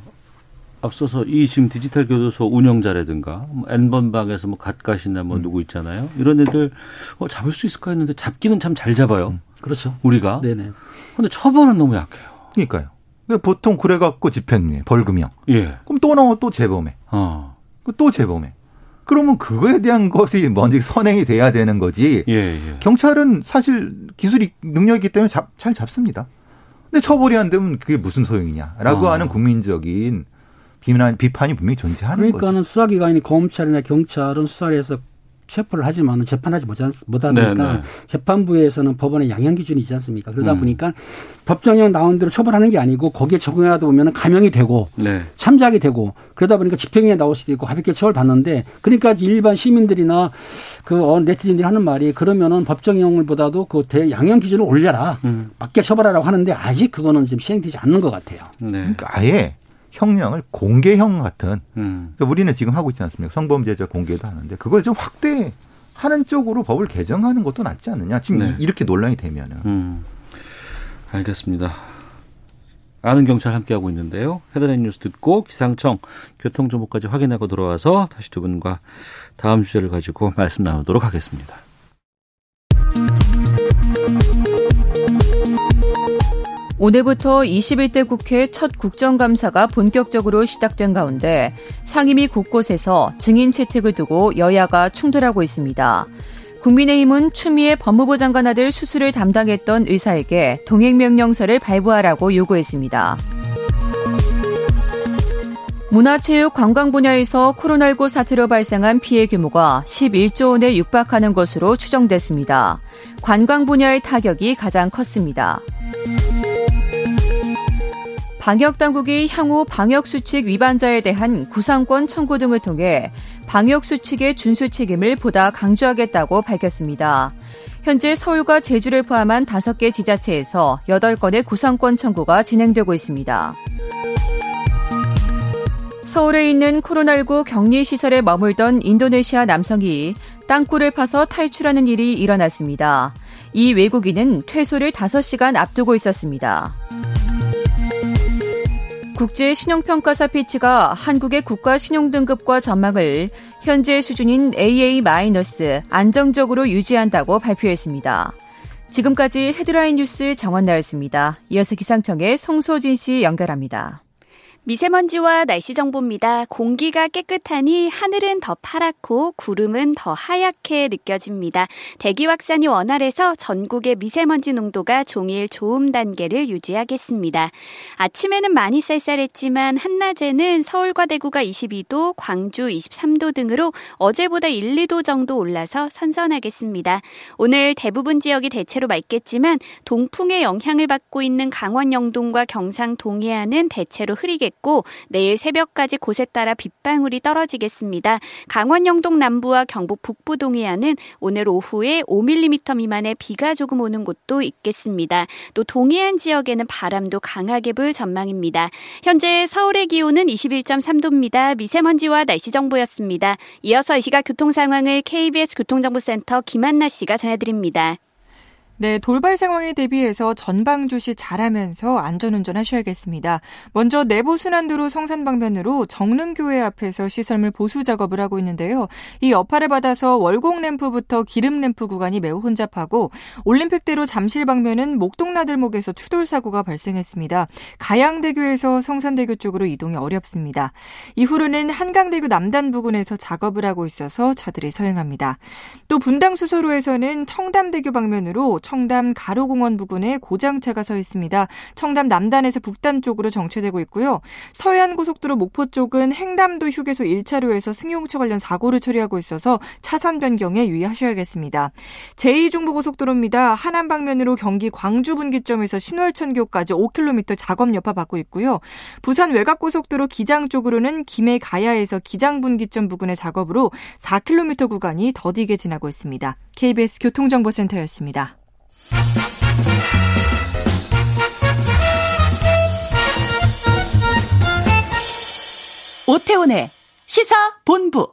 앞서서 이 지금 디지털 교도소 운영자라든가 뭐 N번방에서 뭐 갓갓이나 음. 뭐 누구 있잖아요. 이런 애들 어, 잡을 수 있을까 했는데 잡기는 참 잘 잡아요. 그렇죠. 우리가. 네네. 근데 처벌은 너무 약해요. 그러니까요. 그러니까 보통 그래 갖고 집행유예, 벌금형. 예. 그럼 또 나와 또 재범해. 어. 그또 재범해. 그러면 그거에 대한 것이 먼저 선행이 돼야 되는 거지. 예, 예. 경찰은 사실 기술이 능력이 있기 때문에 잡, 잘 잡습니다. 근데 처벌이 안 되면 그게 무슨 소용이냐라고 어. 하는 국민적인 비난, 비판이 분명히 존재하는 거죠. 그러니까는 수사기관인 검찰이나 경찰은 수사를 해서 체포를 하지만 재판하지 못하니까 네, 네. 재판부에서는 법원의 양형 기준이 있지 않습니까? 그러다 음. 보니까 법정형 나온 대로 처벌하는 게 아니고 거기에 적용하다 보면 감형이 되고 네. 참작이 되고 그러다 보니까 집행유예 나올 수도 있고 가볍게 처벌 받는데 그러니까 일반 시민들이나 그 어, 네티즌들이 하는 말이 그러면은 법정형을보다도 그 대, 양형 기준을 올려라 음. 맞게 처벌하라고 하는데 아직 그거는 지금 시행되지 않는 것 같아요. 네. 그러니까 아예 형량을 공개형 같은 음. 그러니까 우리는 지금 하고 있지 않습니까? 성범죄자 공개도 하는데 그걸 좀 확대하는 쪽으로 법을 개정하는 것도 낫지 않느냐? 지금 네. 이렇게 논란이 되면은 음. 알겠습니다. 아는 경찰 함께하고 있는데요. 헤드라인 뉴스 듣고 기상청 교통정보까지 확인하고 돌아와서 다시 두 분과 다음 주제를 가지고 말씀 나누도록 하겠습니다. 오늘부터 21대 국회 첫 국정감사가 본격적으로 시작된 가운데 상임위 곳곳에서 증인 채택을 두고 여야가 충돌하고 있습니다. 국민의힘은 추미애 법무부 장관 아들 수술을 담당했던 의사에게 동행명령서를 발부하라고 요구했습니다. 문화체육 관광 분야에서 코로나19 사태로 발생한 피해 규모가 11조 원에 육박하는 것으로 추정됐습니다. 관광 분야의 타격이 가장 컸습니다. 방역당국이 향후 방역수칙 위반자에 대한 구상권 청구 등을 통해 방역수칙의 준수 책임을 보다 강조하겠다고 밝혔습니다. 현재 서울과 제주를 포함한 5개 지자체에서 8건의 구상권 청구가 진행되고 있습니다. 서울에 있는 코로나19 격리시설에 머물던 인도네시아 남성이 땅굴을 파서 탈출하는 일이 일어났습니다. 이 외국인은 퇴소를 5시간 앞두고 있었습니다. 국제 신용평가사 피치가 한국의 국가 신용등급과 전망을 현재 수준인 AA- 안정적으로 유지한다고 발표했습니다. 지금까지 헤드라인 뉴스 정원 나였습니다. 이어서 기상청의 송소진 씨 연결합니다. 미세먼지와 날씨 정보입니다. 공기가 깨끗하니 하늘은 더 파랗고 구름은 더 하얗게 느껴집니다. 대기 확산이 원활해서 전국의 미세먼지 농도가 종일 좋음 단계를 유지하겠습니다. 아침에는 많이 쌀쌀했지만 한낮에는 서울과 대구가 22도, 광주 23도 등으로 어제보다 1, 2도 정도 올라서 선선하겠습니다. 오늘 대부분 지역이 대체로 맑겠지만 동풍의 영향을 받고 있는 강원 영동과 경상 동해안은 대체로 흐리겠 고 내일 새벽까지 곳에 따라 빗방울이 떨어지겠습니다. 강원 영동 남부와 경북 북부 동해안은 오늘 오후에 5mm 미만의 비가 조금 오는 곳도 있겠습니다. 또 동해안 지역에는 바람도 강하게 불 전망입니다. 현재 서울의 기온은 21.3도입니다. 미세먼지와 날씨 정보였습니다. 이어서 이 시각 교통 상황을 KBS 교통정보센터 김한나 씨가 전해드립니다. 네, 돌발 상황에 대비해서 전방주시 잘하면서 안전운전 하셔야겠습니다. 먼저 내부 순환도로 성산 방면으로 정릉교회 앞에서 시설물 보수 작업을 하고 있는데요. 이 여파를 받아서 월곡 램프부터 기름 램프 구간이 매우 혼잡하고 올림픽대로 잠실 방면은 목동나들목에서 추돌 사고가 발생했습니다. 가양대교에서 성산대교 쪽으로 이동이 어렵습니다. 이후로는 한강대교 남단 부근에서 작업을 하고 있어서 차들이 서행합니다. 또 분당 수서로에서는 청담대교 방면으로 청담 가로공원 부근에 고장차가 서 있습니다. 청담 남단에서 북단 쪽으로 정체되고 있고요. 서해안 고속도로 목포 쪽은 행담도 휴게소 1차로에서 승용차 관련 사고를 처리하고 있어서 차선 변경에 유의하셔야겠습니다. 제2중부고속도로입니다. 하남 방면으로 경기 광주 분기점에서 신월천교까지 5km 작업 여파 받고 있고요. 부산 외곽고속도로 기장 쪽으로는 김해 가야에서 기장 분기점 부근의 작업으로 4km 구간이 더디게 지나고 있습니다. KBS 교통정보센터였습니다. 오태훈의 시사 본부.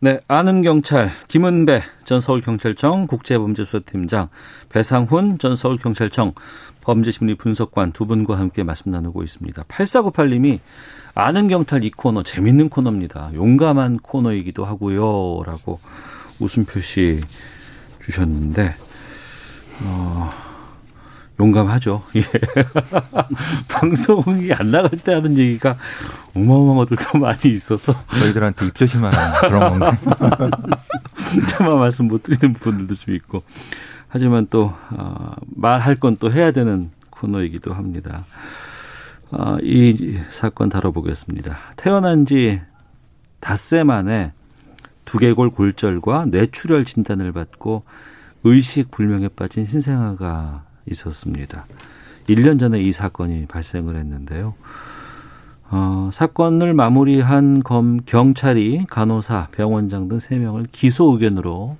네, 아는 경찰 김은배 전 서울경찰청 국제범죄수사팀장, 배상훈 전 서울경찰청 범죄심리 분석관 두 분과 함께 말씀 나누고 있습니다. 8498님이 아는 경찰 이 코너 재밌는 코너입니다. 용감한 코너이기도 하고요. 라고 웃음 표시 주셨는데 어, 용감하죠. <laughs> 예. 방송이 안 나갈 때 하는 얘기가 어마어마한 것들도 많이 있어서 저희들한테 입조심하는 그런 건가요? <laughs> 차마 말씀 못 드리는 부분들도 좀 있고 하지만 또 어, 말할 건 또 해야 되는 코너이기도 합니다. 어, 이 사건 다뤄보겠습니다. 태어난 지 닷새 만에 두개골 골절과 뇌출혈 진단을 받고 의식 불명에 빠진 신생아가 있었습니다. 1년 전에 이 사건이 발생을 했는데요. 어, 사건을 마무리한 검, 경찰이 간호사, 병원장 등 3명을 기소 의견으로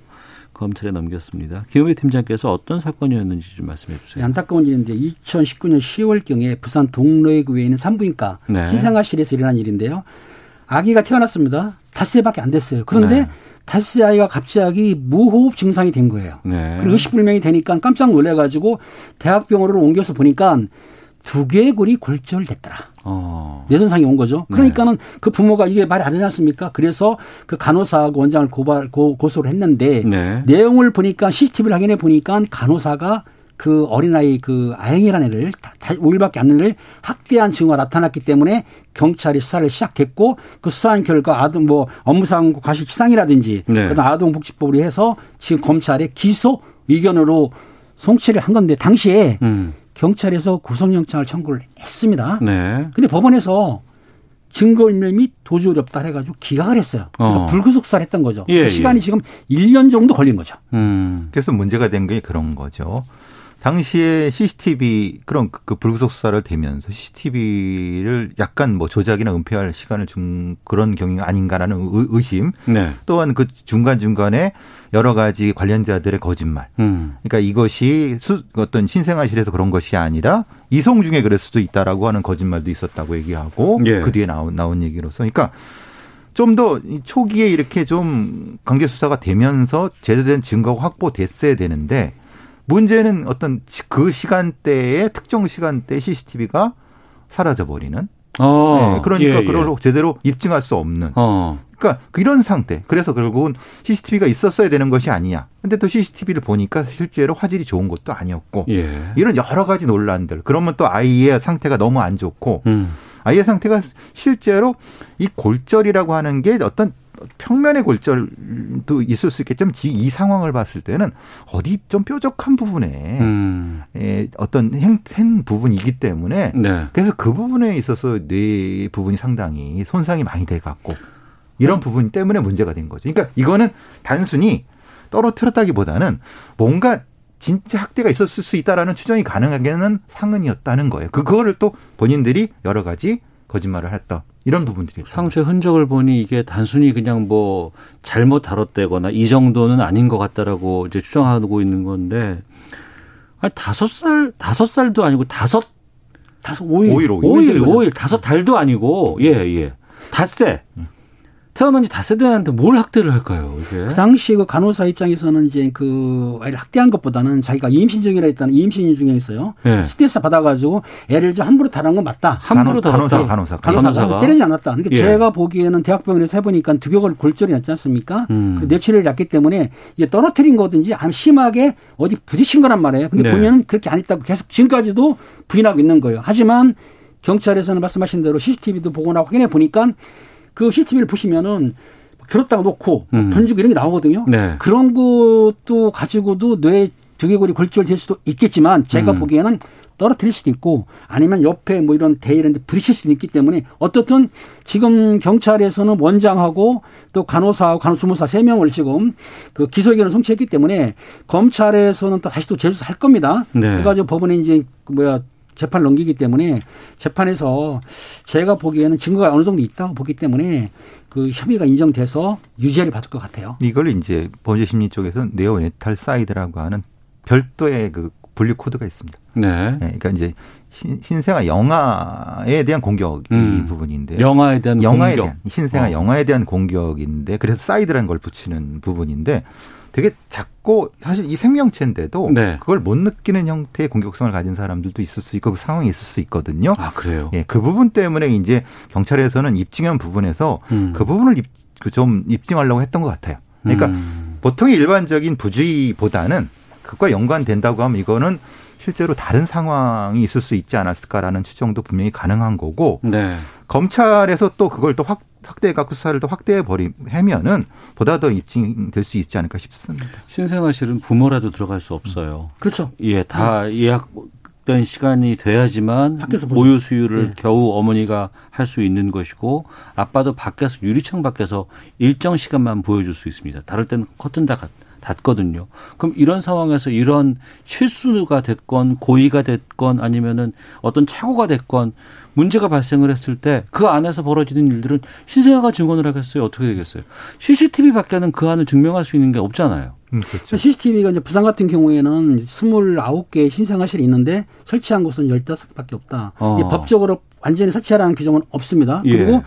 검찰에 넘겼습니다. 김은배 팀장께서 어떤 사건이었는지 좀 말씀해 주세요. 안타까운 일인데 2019년 10월경에 부산 동로구에 있는 산부인과 네. 신생아실에서 일어난 일인데요. 아기가 태어났습니다. 닷새밖에 안 됐어요. 그런데 네. 닷새 아이가 갑자기 무호흡 증상이 된 거예요. 네. 그리고 의식불명이 되니까 깜짝 놀래가지고 대학병원으로 옮겨서 보니까 두개골이 골절됐더라. 어. 뇌손상이 온 거죠. 그러니까는 그 부모가 이게 말이 안 되지 않습니까? 그래서 그 간호사하고 원장을 고발, 고, 고소를 했는데 네. 내용을 보니까 CCTV를 확인해 보니까 간호사가 그 어린아이 그 아영이라는 애를 5일밖에 안 되는 애를 학대한 증거가 나타났기 때문에 경찰이 수사를 시작했고 그 수사한 결과 아동 뭐 업무상 과실치상이라든지 네. 그다음 아동복지법으로 해서 지금 검찰에 기소 의견으로 송치를 한 건데 당시에 음. 경찰에서 구속영장을 청구를 했습니다. 네. 근데 법원에서 증거인멸 및 도주 어렵다 해가지고 기각을 했어요. 그러니까 어. 불구속사를 했던 거죠. 예, 시간이 예. 지금 1년 정도 걸린 거죠. 음. 그래서 문제가 된 게 그런 거죠. 당시에 CCTV 그런 그- 그 불구속 수사를 되면서 CCTV를 약간 뭐 조작이나 은폐할 시간을 준 그런 경위가 아닌가라는 의- 의심. 네. 또한 그 중간 중간에 여러 가지 관련자들의 거짓말. 음. 그러니까 이것이 수, 어떤 신생아실에서 그런 것이 아니라 이송 중에 그럴 수도 있다라고 하는 거짓말도 있었다고 얘기하고 예. 그 뒤에 나온, 나온 얘기로서 그러니까 좀 더 초기에 이렇게 좀 관계 수사가 되면서 제대로 된 증거가 확보됐어야 되는데 문제는 어떤 지- 그 시간대에 특정 시간대 CCTV가 사라져 버리는. 어. 네, 그러니까 예, 예. 그걸 제대로 입증할 수 없는. 어. 그러니까 이런 상태. 그래서 결국은 CCTV가 있었어야 되는 것이 아니냐. 근데 또 CCTV를 보니까 실제로 화질이 좋은 것도 아니었고. 예. 이런 여러 가지 논란들. 그러면 또 아이의 상태가 너무 안 좋고 음. 아이의 상태가 실제로 이 골절이라고 하는 게 어떤 평면의 골절도 있을 수 있겠지만 지- 이 상황을 봤을 때는 어디 좀 뾰족한 부분에 음. 에, 어떤 행, 행 부분이기 때문에 네. 그래서 그 부분에 있어서 뇌 부분이 상당히 손상이 많이 돼 갖고 이런 부분 때문에 문제가 된 거죠. 그러니까 이거는 단순히 떨어뜨렸다기보다는 뭔가 진짜 학대가 있었을 수 있다라는 추정이 가능하게는 상흔이었다는 거예요. 그- 그거를 또 본인들이 여러 가지 거짓말을 했다. 이런 부분들이. 상처의 흔적을 보니 이게 단순히 그냥 뭐 잘못 다뤘다거나 이 정도는 아닌 것 같다라고 이제 추정하고 있는 건데 아니 다섯 살 다섯 살도 아니고 다섯 다섯 오일. 오일, 오일. 오일 오일 다섯 달도 아니고 예예. 닷새 태어난 지 닷새 된 애한테 뭘 학대를 할까요 이게 그 당시 그 간호사 입장에서는 이제 그 아이를 학대한 것보다는 자기가 임신 중이라 했다는 임신 중에 있어요. 예. 스트레스 받아가지고 애를 좀 함부로 다룬 건 맞다. 함부로 간호- 다뤘다 간호 사, 간호사. 간호사가 때리지 않았다. 그러니까 예. 제가 보기에는 대학병원에서 해보니까 두개골 골절이 났지 않습니까? 음. 그 뇌출혈이 났기 때문에 이게 떨어뜨린 거든지 아니면 심하게 어디 부딪힌 거란 말이에요. 근데 네. 보면은 그렇게 안 했다고 계속 지금까지도 부인하고 있는 거예요. 하지만 경찰에서는 말씀하신 대로 CCTV도 보거나 확인해 보니까 그 CCTV를 보시면은 들었다가 놓고 음. 던지고 이런 게 나오거든요. 네. 그런 것도 가지고도 뇌 두개골이 골절될 수도 있겠지만 제가 음. 보기에는 떨어뜨릴 수도 있고 아니면 옆에 뭐 이런 대 이런 데 부딪힐 수도 있기 때문에 어떻든 지금 경찰에서는 원장하고 또 간호사하고 간호조무사 세 명을 지금 그 기소 의견을 송치했기 때문에 검찰에서는 또 다시 또 재수사 할 겁니다. 네. 그래가지고 법원에 이제 그 뭐야 재판을 넘기기 때문에 재판에서 제가 보기에는 증거가 어느 정도 있다고 보기 때문에 그 혐의가 인정돼서 유죄를 받을 것 같아요. 이걸 이제 범죄 심리 쪽에서 neonaticide라고 하는 별도의 그 분류 코드가 있습니다. 네. 네, 그러니까 이제 신, 신생아 영아에 대한 공격 이 음. 부분인데 영아에 대한 영아에 공격 대한 신생아 어. 영아에 대한 공격인데 그래서 cide라는 걸 붙이는 부분인데 되게 작고 사실 이 생명체인데도 네. 그걸 못 느끼는 형태의 공격성을 가진 사람들도 있을 수 있고 그 상황이 있을 수 있거든요. 아 그래요 예, 그 부분 때문에 이제 경찰에서는 입증한 부분에서 음. 그 부분을 입, 그좀 입증하려고 했던 것 같아요. 그러니까 음. 보통의 일반적인 부주의보다는 그것과 연관된다고 하면 이거는 실제로 다른 상황이 있을 수 있지 않았을까라는 추정도 분명히 가능한 거고 네. 검찰에서 또 그걸 또 확, 확대해 갖고 수사를 또 확대해 버리면은 보다 더 입증될 수 있지 않을까 싶습니다. 신생아 실은 부모라도 들어갈 수 없어요. 그렇죠. 예, 다 예약 제한된 시간이 돼야지만 밖에서. 모유 수유를 네. 겨우 어머니가 할 수 있는 것이고 아빠도 밖에서 유리창 밖에서 일정 시간만 보여줄 수 있습니다. 다를 때는 커튼 다 닫- 닫거든요. 그럼 이런 상황에서 이런 실수가 됐건 고의가 됐건 아니면은 어떤 착오가 됐건 문제가 발생을 했을 때 그 안에서 벌어지는 일들은 신생아가 증언을 하겠어요? 어떻게 되겠어요? CCTV 밖에는 그 안을 증명할 수 있는 게 없잖아요. 음, 그렇죠. CCTV가 이제 부산 같은 경우에는 29개 신생아실이 있는데 설치한 곳은 15개밖에 없다. 어. 법적으로 완전히 설치하라는 규정은 없습니다. 예. 그리고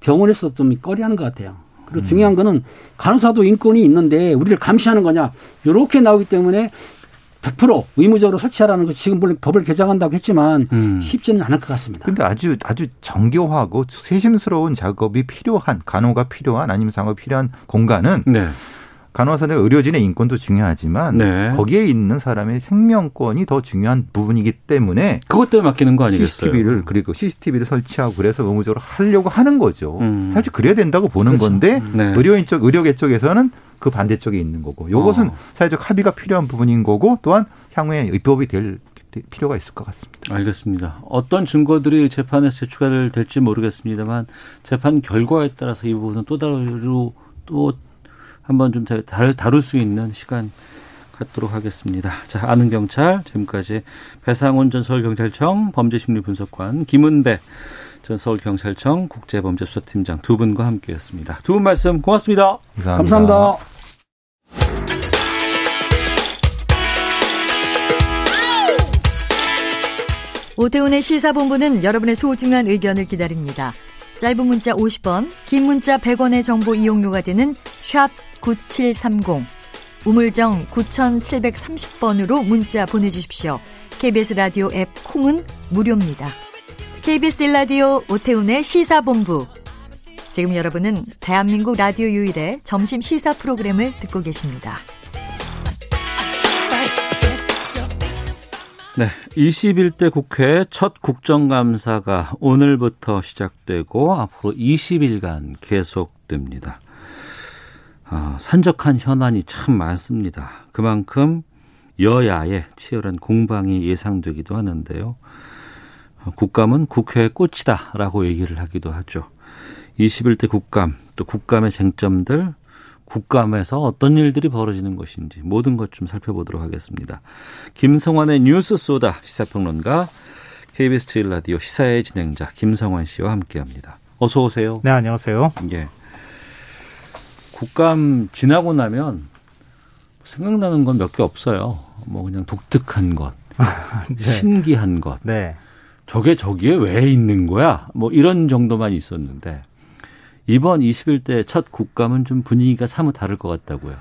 병원에서 좀 꺼리하는 것 같아요. 음. 그리고 중요한 거는 간호사도 인권이 있는데 우리를 감시하는 거냐. 이렇게 나오기 때문에 100% 의무적으로 설치하라는 거 지금 물론 법을 개정한다고 했지만 음. 쉽지는 않을 것 같습니다. 근데 아주 아주 정교하고 세심스러운 작업이 필요한 간호가 필요한 아니면 상업이 필요한 공간은 네. 간호사들 의료진의 인권도 중요하지만 네. 거기에 있는 사람의 생명권이 더 중요한 부분이기 때문에 그것 때문에 맡기는 거 아니겠어요? CCTV를 그리고 CCTV를 설치하고 그래서 의무적으로 하려고 하는 거죠. 음. 사실 그래야 된다고 보는 그렇죠. 건데 네. 의료인 쪽 의료계 쪽에서는 그 반대쪽에 있는 거고 이것은 어. 사회적 합의가 필요한 부분인 거고 또한 향후에 입법이 될 필요가 있을 것 같습니다. 알겠습니다. 어떤 증거들이 재판에서 제출가 될지 모르겠습니다만 재판 결과에 따라서 이 부분은 또 다르로 또 한번 좀 다룰, 다룰 수 있는 시간 갖도록 하겠습니다. 자, 아는 경찰 지금까지 배상훈 전 서울경찰청 범죄심리분석관 김은배 전 서울경찰청 국제범죄수사팀장 두 분과 함께했습니다. 두 분 말씀 고맙습니다. 감사합니다. 감사합니다. 오태훈의 시사본부는 여러분의 소중한 의견을 기다립니다. 짧은 문자 50원, 긴 문자 100원의 정보 이용료가 되는 샵 9730, 우물정 9730번으로 문자 보내주십시오. KBS 라디오 앱 콩은 무료입니다. KBS 라디오 오태훈의 시사본부. 지금 여러분은 대한민국 라디오 유일의 점심 시사 프로그램을 듣고 계십니다. 네. 21대 국회 첫 국정감사가 오늘부터 시작되고 앞으로 20일간 계속됩니다. 아, 산적한 현안이 참 많습니다. 그만큼 여야의 치열한 공방이 예상되기도 하는데요. 국감은 국회의 꽃이다라고 얘기를 하기도 하죠. 21대 국감, 또 국감의 쟁점들, 국감에서 어떤 일들이 벌어지는 것인지 모든 것 좀 살펴보도록 하겠습니다. 김성환의 뉴스 소다 시사평론가 KBS 제일 라디오 시사의 진행자 김성환 씨와 함께합니다. 어서 오세요. 네, 안녕하세요. 예. 국감 지나고 나면 생각나는 건 몇 개 없어요. 뭐 그냥 독특한 것, <laughs> 네. 신기한 것. 네. 저게 저기에 왜 있는 거야? 뭐 이런 정도만 있었는데 이번 21대 첫 국감은 좀 분위기가 사뭇 다를 것 같다고요.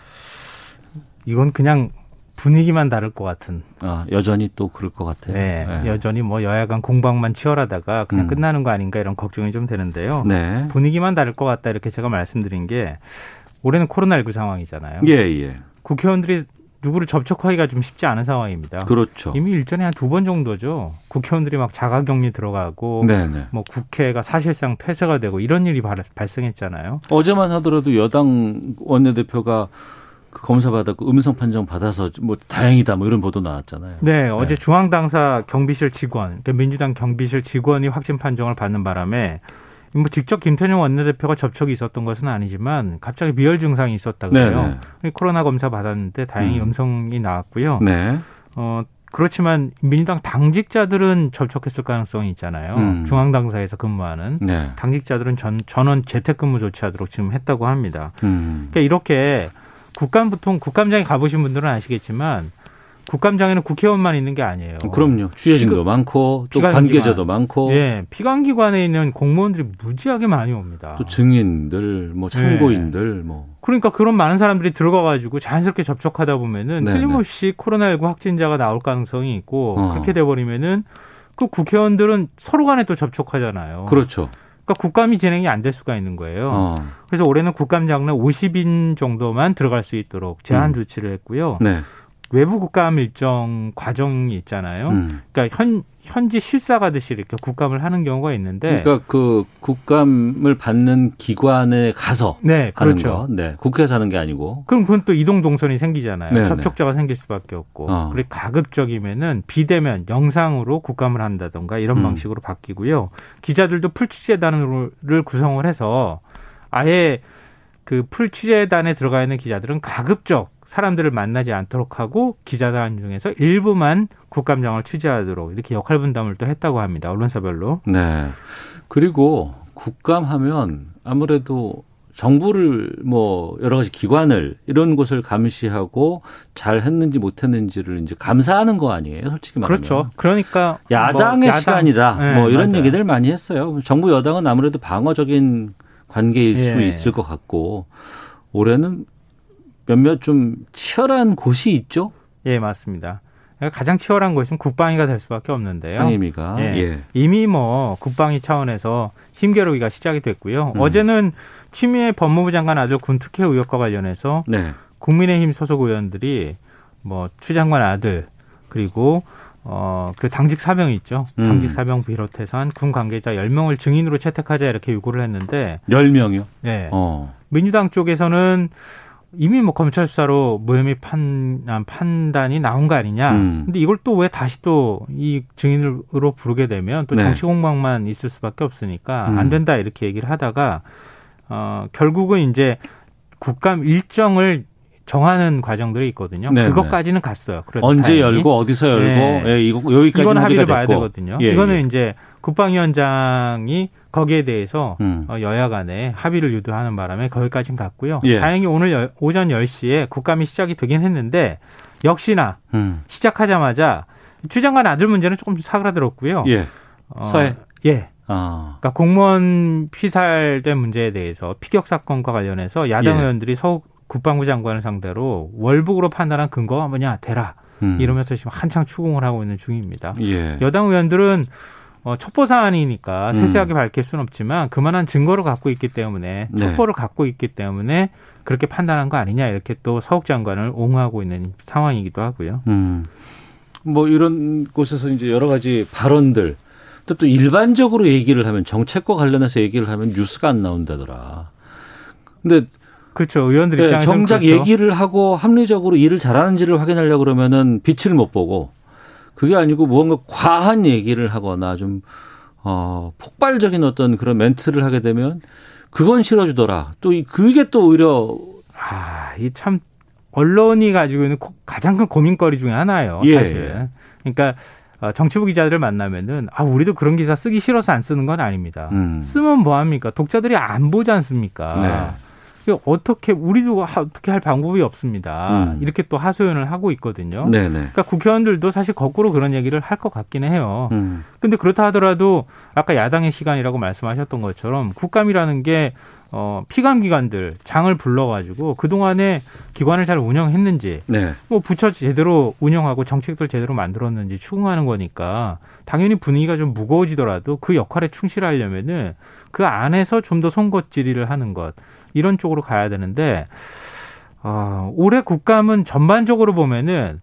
이건 그냥 분위기만 다를 것 같은. 아, 여전히 또 그럴 것 같아요. 네. 네. 여전히 뭐 여야 간 공방만 치열하다가 그냥 음. 끝나는 거 아닌가 이런 걱정이 좀 되는데요. 네. 분위기만 다를 것 같다 이렇게 제가 말씀드린 게 올해는 코로나19 상황이잖아요. 예, 예. 국회의원들이 누구를 접촉하기가 좀 쉽지 않은 상황입니다. 그렇죠. 이미 일전에 한 두 번 정도죠. 국회의원들이 막 자가격리 들어가고 네, 네. 뭐 국회가 사실상 폐쇄가 되고 이런 일이 발- 발생했잖아요. 어제만 하더라도 여당 원내대표가 그 검사 받았고 음성 판정 받아서 뭐 다행이다 뭐 이런 보도 나왔잖아요. 네, 어제 중앙당사 경비실 직원, 그러니까 민주당 경비실 직원이 확진 판정을 받는 바람에 뭐 직접 김태년 원내대표가 접촉이 있었던 것은 아니지만 갑자기 미열 증상이 있었다 그래요. 코로나 검사 받았는데 다행히 음. 음. 성이 나왔고요. 네. 어 그렇지만 민주당 당직자들은 접촉했을 가능성이 있잖아요. 음. 중앙당사에서 근무하는 네. 당직자들은 전 전원 재택근무 조치하도록 지금 했다고 합니다. 음. 그러니까 이렇게 국감 보통 국감장에 가보신 분들은 아시겠지만 국감장에는 국회의원만 있는 게 아니에요. 그럼요. 취재진도 많고 또 피감기관. 관계자도 많고 예, 피감기관에 있는 공무원들이 무지하게 많이 옵니다. 또 증인들 뭐 참고인들 뭐 그러니까 그런 많은 사람들이 들어가가지고 자연스럽게 접촉하다 보면은 네, 틀림없이 코로나19 확진자가 나올 가능성이 있고 어. 그렇게 돼버리면은 그 국회의원들은 서로 간에 또 접촉하잖아요. 그렇죠. 그러니까 국감이 진행이 안 될 수가 있는 거예요. 어. 그래서 올해는 국감장 내 50인 정도만 들어갈 수 있도록 제한 음. 조치를 했고요. 네. 외부 국감 일정 과정이 있잖아요. 음. 그러니까 현 현지 실사가듯이 이렇게 국감을 하는 경우가 있는데 그러니까 그 국감을 받는 기관에 가서 네, 그렇죠. 거. 네. 국회에서 하는 게 아니고. 그럼 그건 또 이동 동선이 생기잖아요. 네네. 접촉자가 생길 수밖에 없고. 어. 그리고 가급적이면은 비대면 영상으로 국감을 한다던가 이런 음. 방식으로 바뀌고요. 기자들도 풀취재단을 구성을 해서 아예 그 풀취재단에 들어가 있는 기자들은 가급적 사람들을 만나지 않도록 하고 기자단 중에서 일부만 국감장을 취재하도록 이렇게 역할 분담을 또 했다고 합니다. 언론사별로. 네. 그리고 국감하면 아무래도 정부를 뭐 여러 가지 기관을 이런 곳을 감시하고 잘 했는지 못 했는지를 이제 감사하는 거 아니에요, 솔직히 말하면. 그렇죠. 그러니까 야당의 뭐 야당- 시간이다. 네, 뭐 이런 맞아요. 얘기들 많이 했어요. 정부 여당은 아무래도 방어적인 관계일 수 예. 있을 것 같고 올해는 몇몇 좀 치열한 곳이 있죠. 예, 맞습니다. 가장 치열한 것은 국방위가 될 수밖에 없는데요. 상임위가. 예. 예. 이미 뭐 국방위 차원에서 힘겨루기가 시작이 됐고요. 음. 어제는 추미애 법무부 장관 아들 군특혜 의혹과 관련해서 네. 국민의힘 소속 의원들이 뭐 추 장관 아들 그리고 어 그 당직 사병 있죠. 음. 당직 사병 비롯해서 한 군 관계자 10명을 증인으로 채택하자 이렇게 요구를 했는데 10명이요? 예. 어. 민주당 쪽에서는 이미 뭐 검찰 수사로 무혐의 판, 아, 판단이 나온 거 아니냐. 음. 근데 이걸 또 왜 다시 또 이 증인으로 부르게 되면 또 네. 정치 공방만 있을 수밖에 없으니까 음. 안 된다 이렇게 얘기를 하다가 어 결국은 이제 국감 일정을 정하는 과정들이 있거든요. 네, 그것까지는 갔어요. 언제 다행히. 열고 어디서 열고 네. 예, 이거 여기까지 이건 합의를 합의가 봐야 됐고. 되거든요. 예, 이거는 예. 이제 국방위원장이 거기에 대해서 음. 어, 여야 간에 합의를 유도하는 바람에 거기까지는 갔고요. 예. 다행히 오늘 여- 오전 10시에 국감이 시작이 되긴 했는데 역시나 음. 시작하자마자 추장관 아들 문제는 조금 사그라들었고요. 예. 어, 서해. 예. 아. 그러니까 공무원 피살된 문제에 대해서 피격 사건과 관련해서 야당 예. 의원들이 서욱 국방부 장관을 상대로 월북으로 판단한 근거가 뭐냐 대라 음. 이러면서 지금 한창 추궁을 하고 있는 중입니다. 예. 여당 의원들은 어, 첩보 사안이니까 음. 세세하게 밝힐 수는 없지만 그만한 증거를 갖고 있기 때문에 네. 첩보를 갖고 있기 때문에 그렇게 판단한 거 아니냐 이렇게 또 서욱 장관을 옹호하고 있는 상황이기도 하고요. 음. 뭐 이런 곳에서 이제 여러 가지 발언들 또, 또 일반적으로 얘기를 하면 정책과 관련해서 얘기를 하면 뉴스가 안 나온다더라. 근데 그렇죠. 의원들 예, 입장에서는 정작 그렇죠. 얘기를 하고 합리적으로 일을 잘하는지를 확인하려고 그러면은 빛을 못 보고 그게 아니고 무언가 과한 얘기를 하거나 좀 어, 폭발적인 어떤 그런 멘트를 하게 되면 그건 실어주더라. 또 이- 그게 또 오히려 아, 이 참 언론이 가지고 있는 고- 가장 큰 고민거리 중에 하나예요. 예. 사실. 그러니까 어, 정치부 기자들을 만나면은 아 우리도 그런 기사 쓰기 싫어서 안 쓰는 건 아닙니다. 음. 쓰면 뭐 합니까? 독자들이 안 보지 않습니까? 네. 어떻게 우리도 하- 어떻게 할 방법이 없습니다. 음. 이렇게 또 하소연을 하고 있거든요. 네네. 그러니까 국회의원들도 사실 거꾸로 그런 얘기를 할 것 같기는 해요. 음. 근데 그렇다 하더라도 아까 야당의 시간이라고 말씀하셨던 것처럼 국감이라는 게 어, 피감 기관들 장을 불러가지고 그 동안에 기관을 잘 운영했는지 네. 뭐 부처 제대로 운영하고 정책들 제대로 만들었는지 추궁하는 거니까 당연히 분위기가 좀 무거워지더라도 그 역할에 충실하려면은 그 안에서 좀 더 송곳질을 하는 것 이런 쪽으로 가야 되는데 어, 올해 국감은 전반적으로 보면은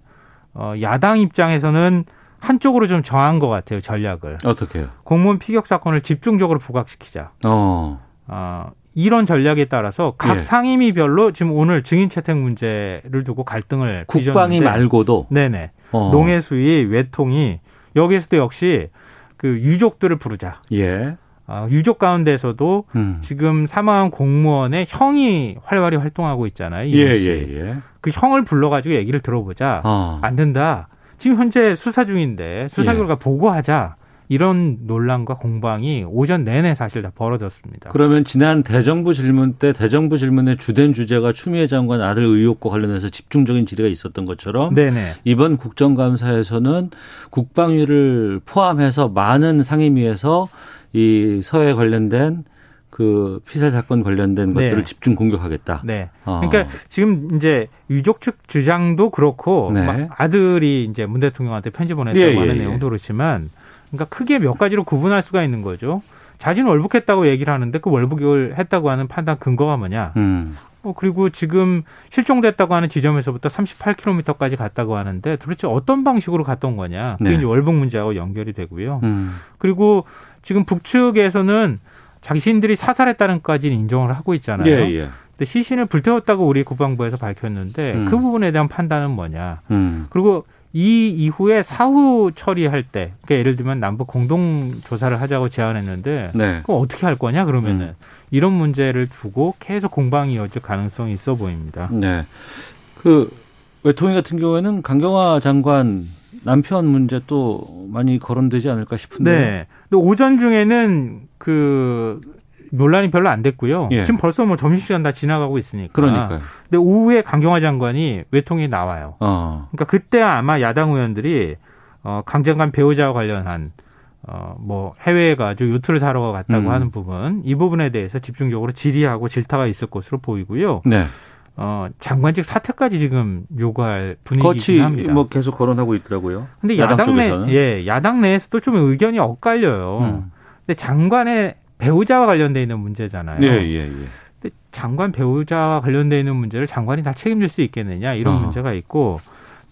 어, 야당 입장에서는 한쪽으로 좀 정한 것 같아요 전략을 어떻게요? 공무원 피격 사건을 집중적으로 부각시키자. 어. 어, 이런 전략에 따라서 각 예. 상임위별로 지금 오늘 증인 채택 문제를 두고 갈등을 국방위 말고도 네네 어. 농해수위 외통이 여기에서도 역시 그 유족들을 부르자. 예. 어, 유족 가운데서도 음. 지금 사망한 공무원의 형이 활발히 활동하고 있잖아요. 예, 씨. 예, 예. 그 형을 불러가지고 얘기를 들어보자. 어. 안 된다. 지금 현재 수사 중인데 수사 예. 결과 보고하자. 이런 논란과 공방이 오전 내내 사실 다 벌어졌습니다. 그러면 지난 대정부 질문 때 대정부 질문의 주된 주제가 추미애 장관 아들 의혹과 관련해서 집중적인 질의가 있었던 것처럼 네네. 이번 국정감사에서는 국방위를 포함해서 많은 상임위에서 이 서해 관련된 그 피살 사건 관련된 네. 것들을 집중 공격하겠다. 네. 어. 그러니까 지금 이제 유족 측 주장도 그렇고 네. 막 아들이 이제 문 대통령한테 편지 보냈다고 예, 예, 하는 예. 내용도 그렇지만 그러니까 크게 몇 가지로 구분할 수가 있는 거죠. 자신은 월북했다고 얘기를 하는데 그 월북을 했다고 하는 판단 근거가 뭐냐? 음. 어, 그리고 지금 실종됐다고 하는 지점에서부터 38km까지 갔다고 하는데 도대체 어떤 방식으로 갔던 거냐. 그게 네. 이제 월북 문제하고 연결이 되고요. 음. 그리고 지금 북측에서는 자신들이 사살했다는 까지는 인정을 하고 있잖아요. 예, 예. 근데 시신을 불태웠다고 우리 국방부에서 밝혔는데 음. 그 부분에 대한 판단은 뭐냐. 음. 그리고 이 이후에 사후 처리할 때, 그러니까 예를 들면 남북 공동 조사를 하자고 제안했는데, 네. 그럼 어떻게 할 거냐 그러면은 음. 이런 문제를 두고 계속 공방이 이어질 가능성이 있어 보입니다. 네. 그 외통위 같은 경우에는 강경화 장관 남편 문제 또 많이 거론되지 않을까 싶은데. 네. 근데 오전 중에는 그 논란이 별로 안 됐고요. 예. 지금 벌써 뭐 점심시간 다 지나가고 있으니까. 그러니까요. 근데 오후에 강경화 장관이 외통위에 나와요. 어. 그러니까 그때 아마 야당 의원들이 어, 강 장관 배우자와 관련한 어, 뭐 해외에 가지고 요트를 사러 갔다고 음. 하는 부분 이 부분에 대해서 집중적으로 질의하고 질타가 있을 것으로 보이고요. 네. 어, 장관직 사퇴까지 지금 요구할 분위기긴 거치 합니다. 뭐 계속 거론하고 있더라고요. 근데 야당 야당, 내. 예, 야당 내에서도 좀 의견이 엇갈려요. 음. 근데 장관의 배우자와 관련돼 있는 문제잖아요. 예, 예, 예. 근데 장관 배우자와 관련돼 있는 문제를 장관이 다 책임질 수 있겠느냐 이런 어. 문제가 있고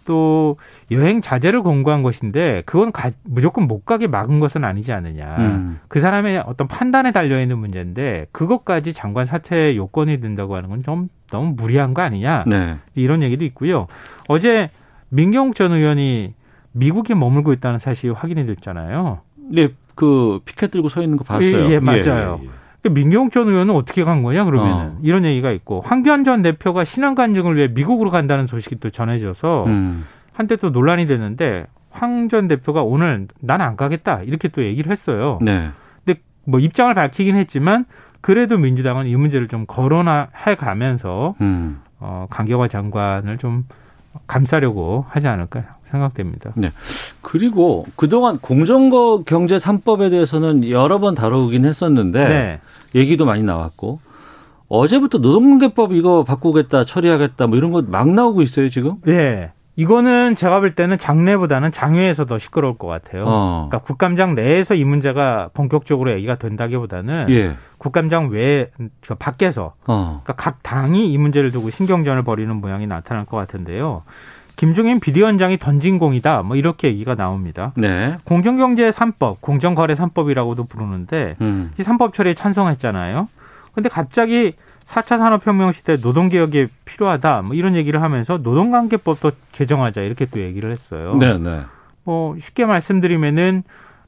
또 여행 자제를 공고한 것인데 그건 가- 무조건 못 가게 막은 것은 아니지 않느냐. 음. 그 사람의 어떤 판단에 달려 있는 문제인데 그것까지 장관 사퇴 요건이 된다고 하는 건 좀 너무 무리한 거 아니냐. 네. 이런 얘기도 있고요. 어제 민경욱 전 의원이 미국에 머물고 있다는 사실이 확인이 됐잖아요. 네, 그 피켓 들고 서 있는 거 봤어요. 예, 예, 맞아요. 그 민경욱 전 의원은 어떻게 간 거냐 그러면은 어. 이런 얘기가 있고 황교안 전 대표가 신안 간증을 위해 미국으로 간다는 소식이 또 전해져서 음. 한때 또 논란이 됐는데 황 전 대표가 오늘 난 안 가겠다 이렇게 또 얘기를 했어요. 네. 근데 뭐 입장을 밝히긴 했지만 그래도 민주당은 이 문제를 좀 거론해 가면서 음. 어, 강경화 장관을 좀 감싸려고 하지 않을까 생각됩니다. 네. 그리고 그동안 공정거 경제 3법에 대해서는 여러 번 다루긴 했었는데 네. 얘기도 많이 나왔고 어제부터 노동관계법 이거 바꾸겠다 처리하겠다 뭐 이런 거 막 나오고 있어요 지금. 네. 이거는 제가 볼 때는 장내보다는 장외에서 더 시끄러울 것 같아요. 어. 그러니까 국감장 내에서 이 문제가 본격적으로 얘기가 된다기보다는 예. 국감장 외그 밖에서 어. 그러니까 각 당이 이 문제를 두고 신경전을 벌이는 모양이 나타날 것 같은데요. 김종인 비대위원장이 던진 공이다. 뭐 이렇게 얘기가 나옵니다. 네. 공정경제 3법, 공정거래 3법이라고도 부르는데 음. 이 3법 처리에 찬성했잖아요. 근데 갑자기 4차 산업혁명 시대 노동개혁이 필요하다. 뭐 이런 얘기를 하면서 노동관계법도 개정하자. 이렇게 또 얘기를 했어요. 네, 네. 뭐 쉽게 말씀드리면은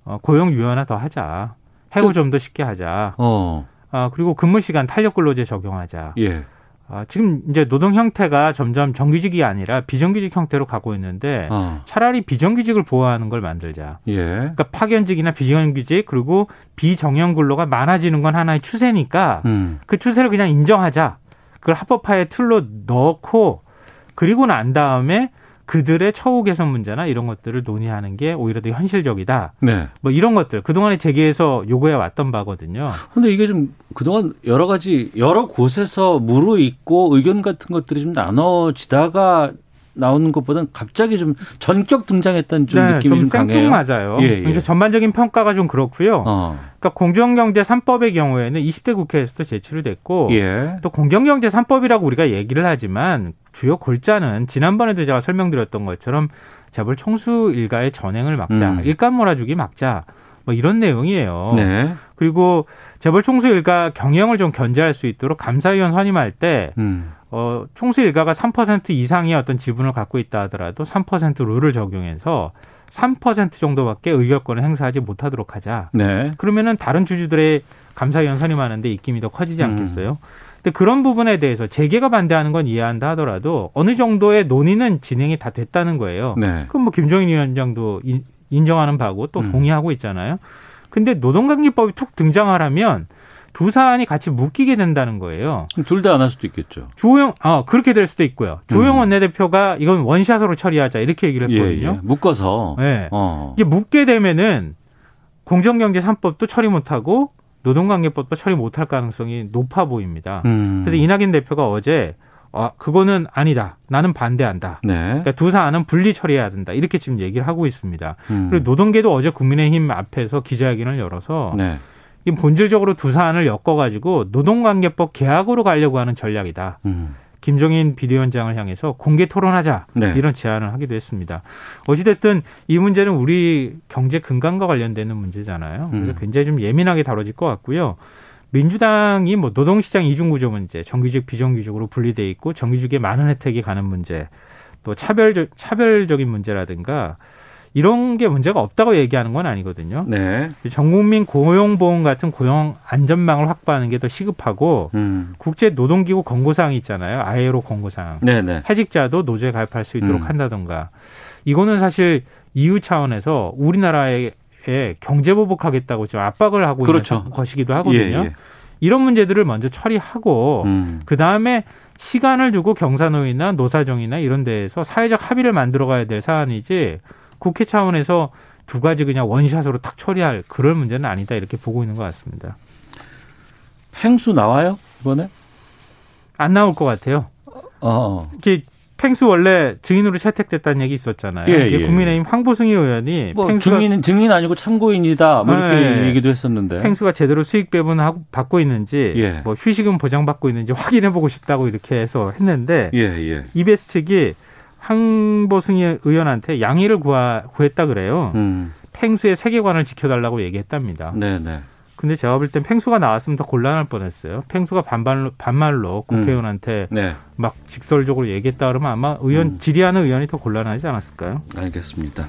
어, 고용 유연화 더 하자. 해고 좀 더 쉽게 하자. 어. 아, 그리고 근무 시간 탄력 근로제 적용하자. 예. 아, 지금 이제 노동 형태가 점점 정규직이 아니라 비정규직 형태로 가고 있는데 어. 차라리 비정규직을 보호하는 걸 만들자. 예. 그러니까 파견직이나 비정규직 그리고 비정형 근로가 많아지는 건 하나의 추세니까 음. 그 추세를 그냥 인정하자. 그걸 합법화의 틀로 넣고 그리고 난 다음에 그들의 처우 개선 문제나 이런 것들을 논의하는 게 오히려 더 현실적이다. 네. 뭐 이런 것들 그동안에 제기해서 요구해 왔던 바거든요. 근데 이게 좀 그동안 여러 가지 여러 곳에서 무르익고 의견 같은 것들이 좀 나눠지다가 나오는 것보다는 갑자기 좀 전격 등장했다는 좀 느낌이 좀, 강해요. 생뚱맞아요. 예, 예. 그러니까 전반적인 평가가 좀 그렇고요. 어. 그러니까 공정경제 3법의 경우에는 20대 국회에서도 제출이 됐고 예. 또 공정경제 3법이라고 우리가 얘기를 하지만 주요 골자는 지난번에도 제가 설명드렸던 것처럼 재벌 총수 일가의 전행을 막자, 음. 일감 몰아주기 막자, 뭐 이런 내용이에요. 네. 그리고 재벌 총수 일가 경영을 좀 견제할 수 있도록 감사위원 선임할 때 음. 어, 총수 일가가 3% 이상의 어떤 지분을 갖고 있다 하더라도 3% 룰을 적용해서 3% 정도밖에 의결권을 행사하지 못하도록 하자. 네. 그러면은 다른 주주들의 감사위원 선임하는데 입김이 더 커지지 음. 않겠어요? 근데 그런 부분에 대해서 재계가 반대하는 건 이해한다 하더라도 어느 정도의 논의는 진행이 다 됐다는 거예요. 네. 그럼 뭐 김종인 위원장도 인, 인정하는 바고 또 음. 동의하고 있잖아요. 근데 노동관계법이 툭 등장하려면 두 사안이 같이 묶이게 된다는 거예요. 둘 다 안 할 수도 있겠죠. 주호영, 아, 그렇게 될 수도 있고요. 주호영 음. 원내대표가 이건 원샷으로 처리하자 이렇게 얘기를 예, 했거든요. 예. 묶어서. 네. 어. 이게 묶게 되면은 공정경제 3법도 처리 못하고 노동관계법도 처리 못할 가능성이 높아 보입니다. 음. 그래서 이낙연 대표가 어제 아, 그거는 아니다. 나는 반대한다. 네. 그러니까 두 사안은 분리 처리해야 된다. 이렇게 지금 얘기를 하고 있습니다. 음. 그리고 노동계도 어제 국민의힘 앞에서 기자회견을 열어서 네. 이 본질적으로 두 사안을 엮어가지고 노동관계법 개혁으로 가려고 하는 전략이다. 음. 김종인 비대위원장을 향해서 공개 토론하자 네. 이런 제안을 하기도 했습니다. 어찌됐든 이 문제는 우리 경제 근간과 관련되는 문제잖아요. 그래서 음. 굉장히 좀 예민하게 다뤄질 것 같고요. 민주당이 뭐 노동시장 이중구조 문제, 정규직 비정규직으로 분리돼 있고 정규직에 많은 혜택이 가는 문제, 또 차별적 차별적인 문제라든가 이런 게 문제가 없다고 얘기하는 건 아니거든요. 네. 전국민 고용보험 같은 고용 안전망을 확보하는 게 더 시급하고 음. 국제 노동기구 권고사항이 있잖아요. 아이로 권고사항. 네네. 해직자도 노조에 가입할 수 있도록 음. 한다던가. 이거는 사실 EU 차원에서 우리나라에 경제 보복하겠다고 좀 압박을 하고 그렇죠. 있는 것이기도 하거든요. 예, 예. 이런 문제들을 먼저 처리하고 음. 그 다음에 시간을 두고 경사노위나 노사정이나 이런 데에서 사회적 합의를 만들어 가야 될 사안이지 국회 차원에서 두 가지 그냥 원샷으로 탁 처리할 그런 문제는 아니다 이렇게 보고 있는 것 같습니다. 팽수 나와요 이번에? 안 나올 것 같아요. 어. 이게 팽수 원래 증인으로 채택됐다는 얘기 있었잖아요. 예, 예. 국민의힘 황보승희 의원이 뭐 증인 증인 아니고 참고인이다 뭐 이렇게 네. 얘기도 했었는데 팽수가 제대로 수익 배분 하고 받고 있는지 예. 뭐 휴식은 보장받고 있는지 확인해 보고 싶다고 이렇게 해서 했는데 예, 예. 이베스 측이 황보승희 의원한테 양해를 구하, 구했다 그래요. 음. 팽수의 세계관을 지켜달라고 얘기했답니다. 네네. 네. 근데 제가 볼땐 팽수가 나왔으면 더 곤란할 뻔했어요. 팽수가 반발로, 반말로 국회의원한테 음. 네. 막 직설적으로 얘기했다 그러면 아마 의원 음. 질의하는 의원이 더 곤란하지 않았을까요? 알겠습니다.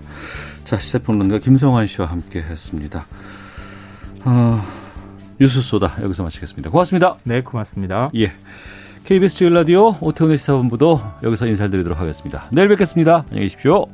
자 시세평론가 김성환 씨와 함께했습니다. 어, 뉴스 쏘다 여기서 마치겠습니다. 고맙습니다. 네, 고맙습니다. 예. KBS 주일 라디오 오태훈의 시사본부도 여기서 인사드리도록 하겠습니다. 내일 뵙겠습니다. 안녕히 계십시오.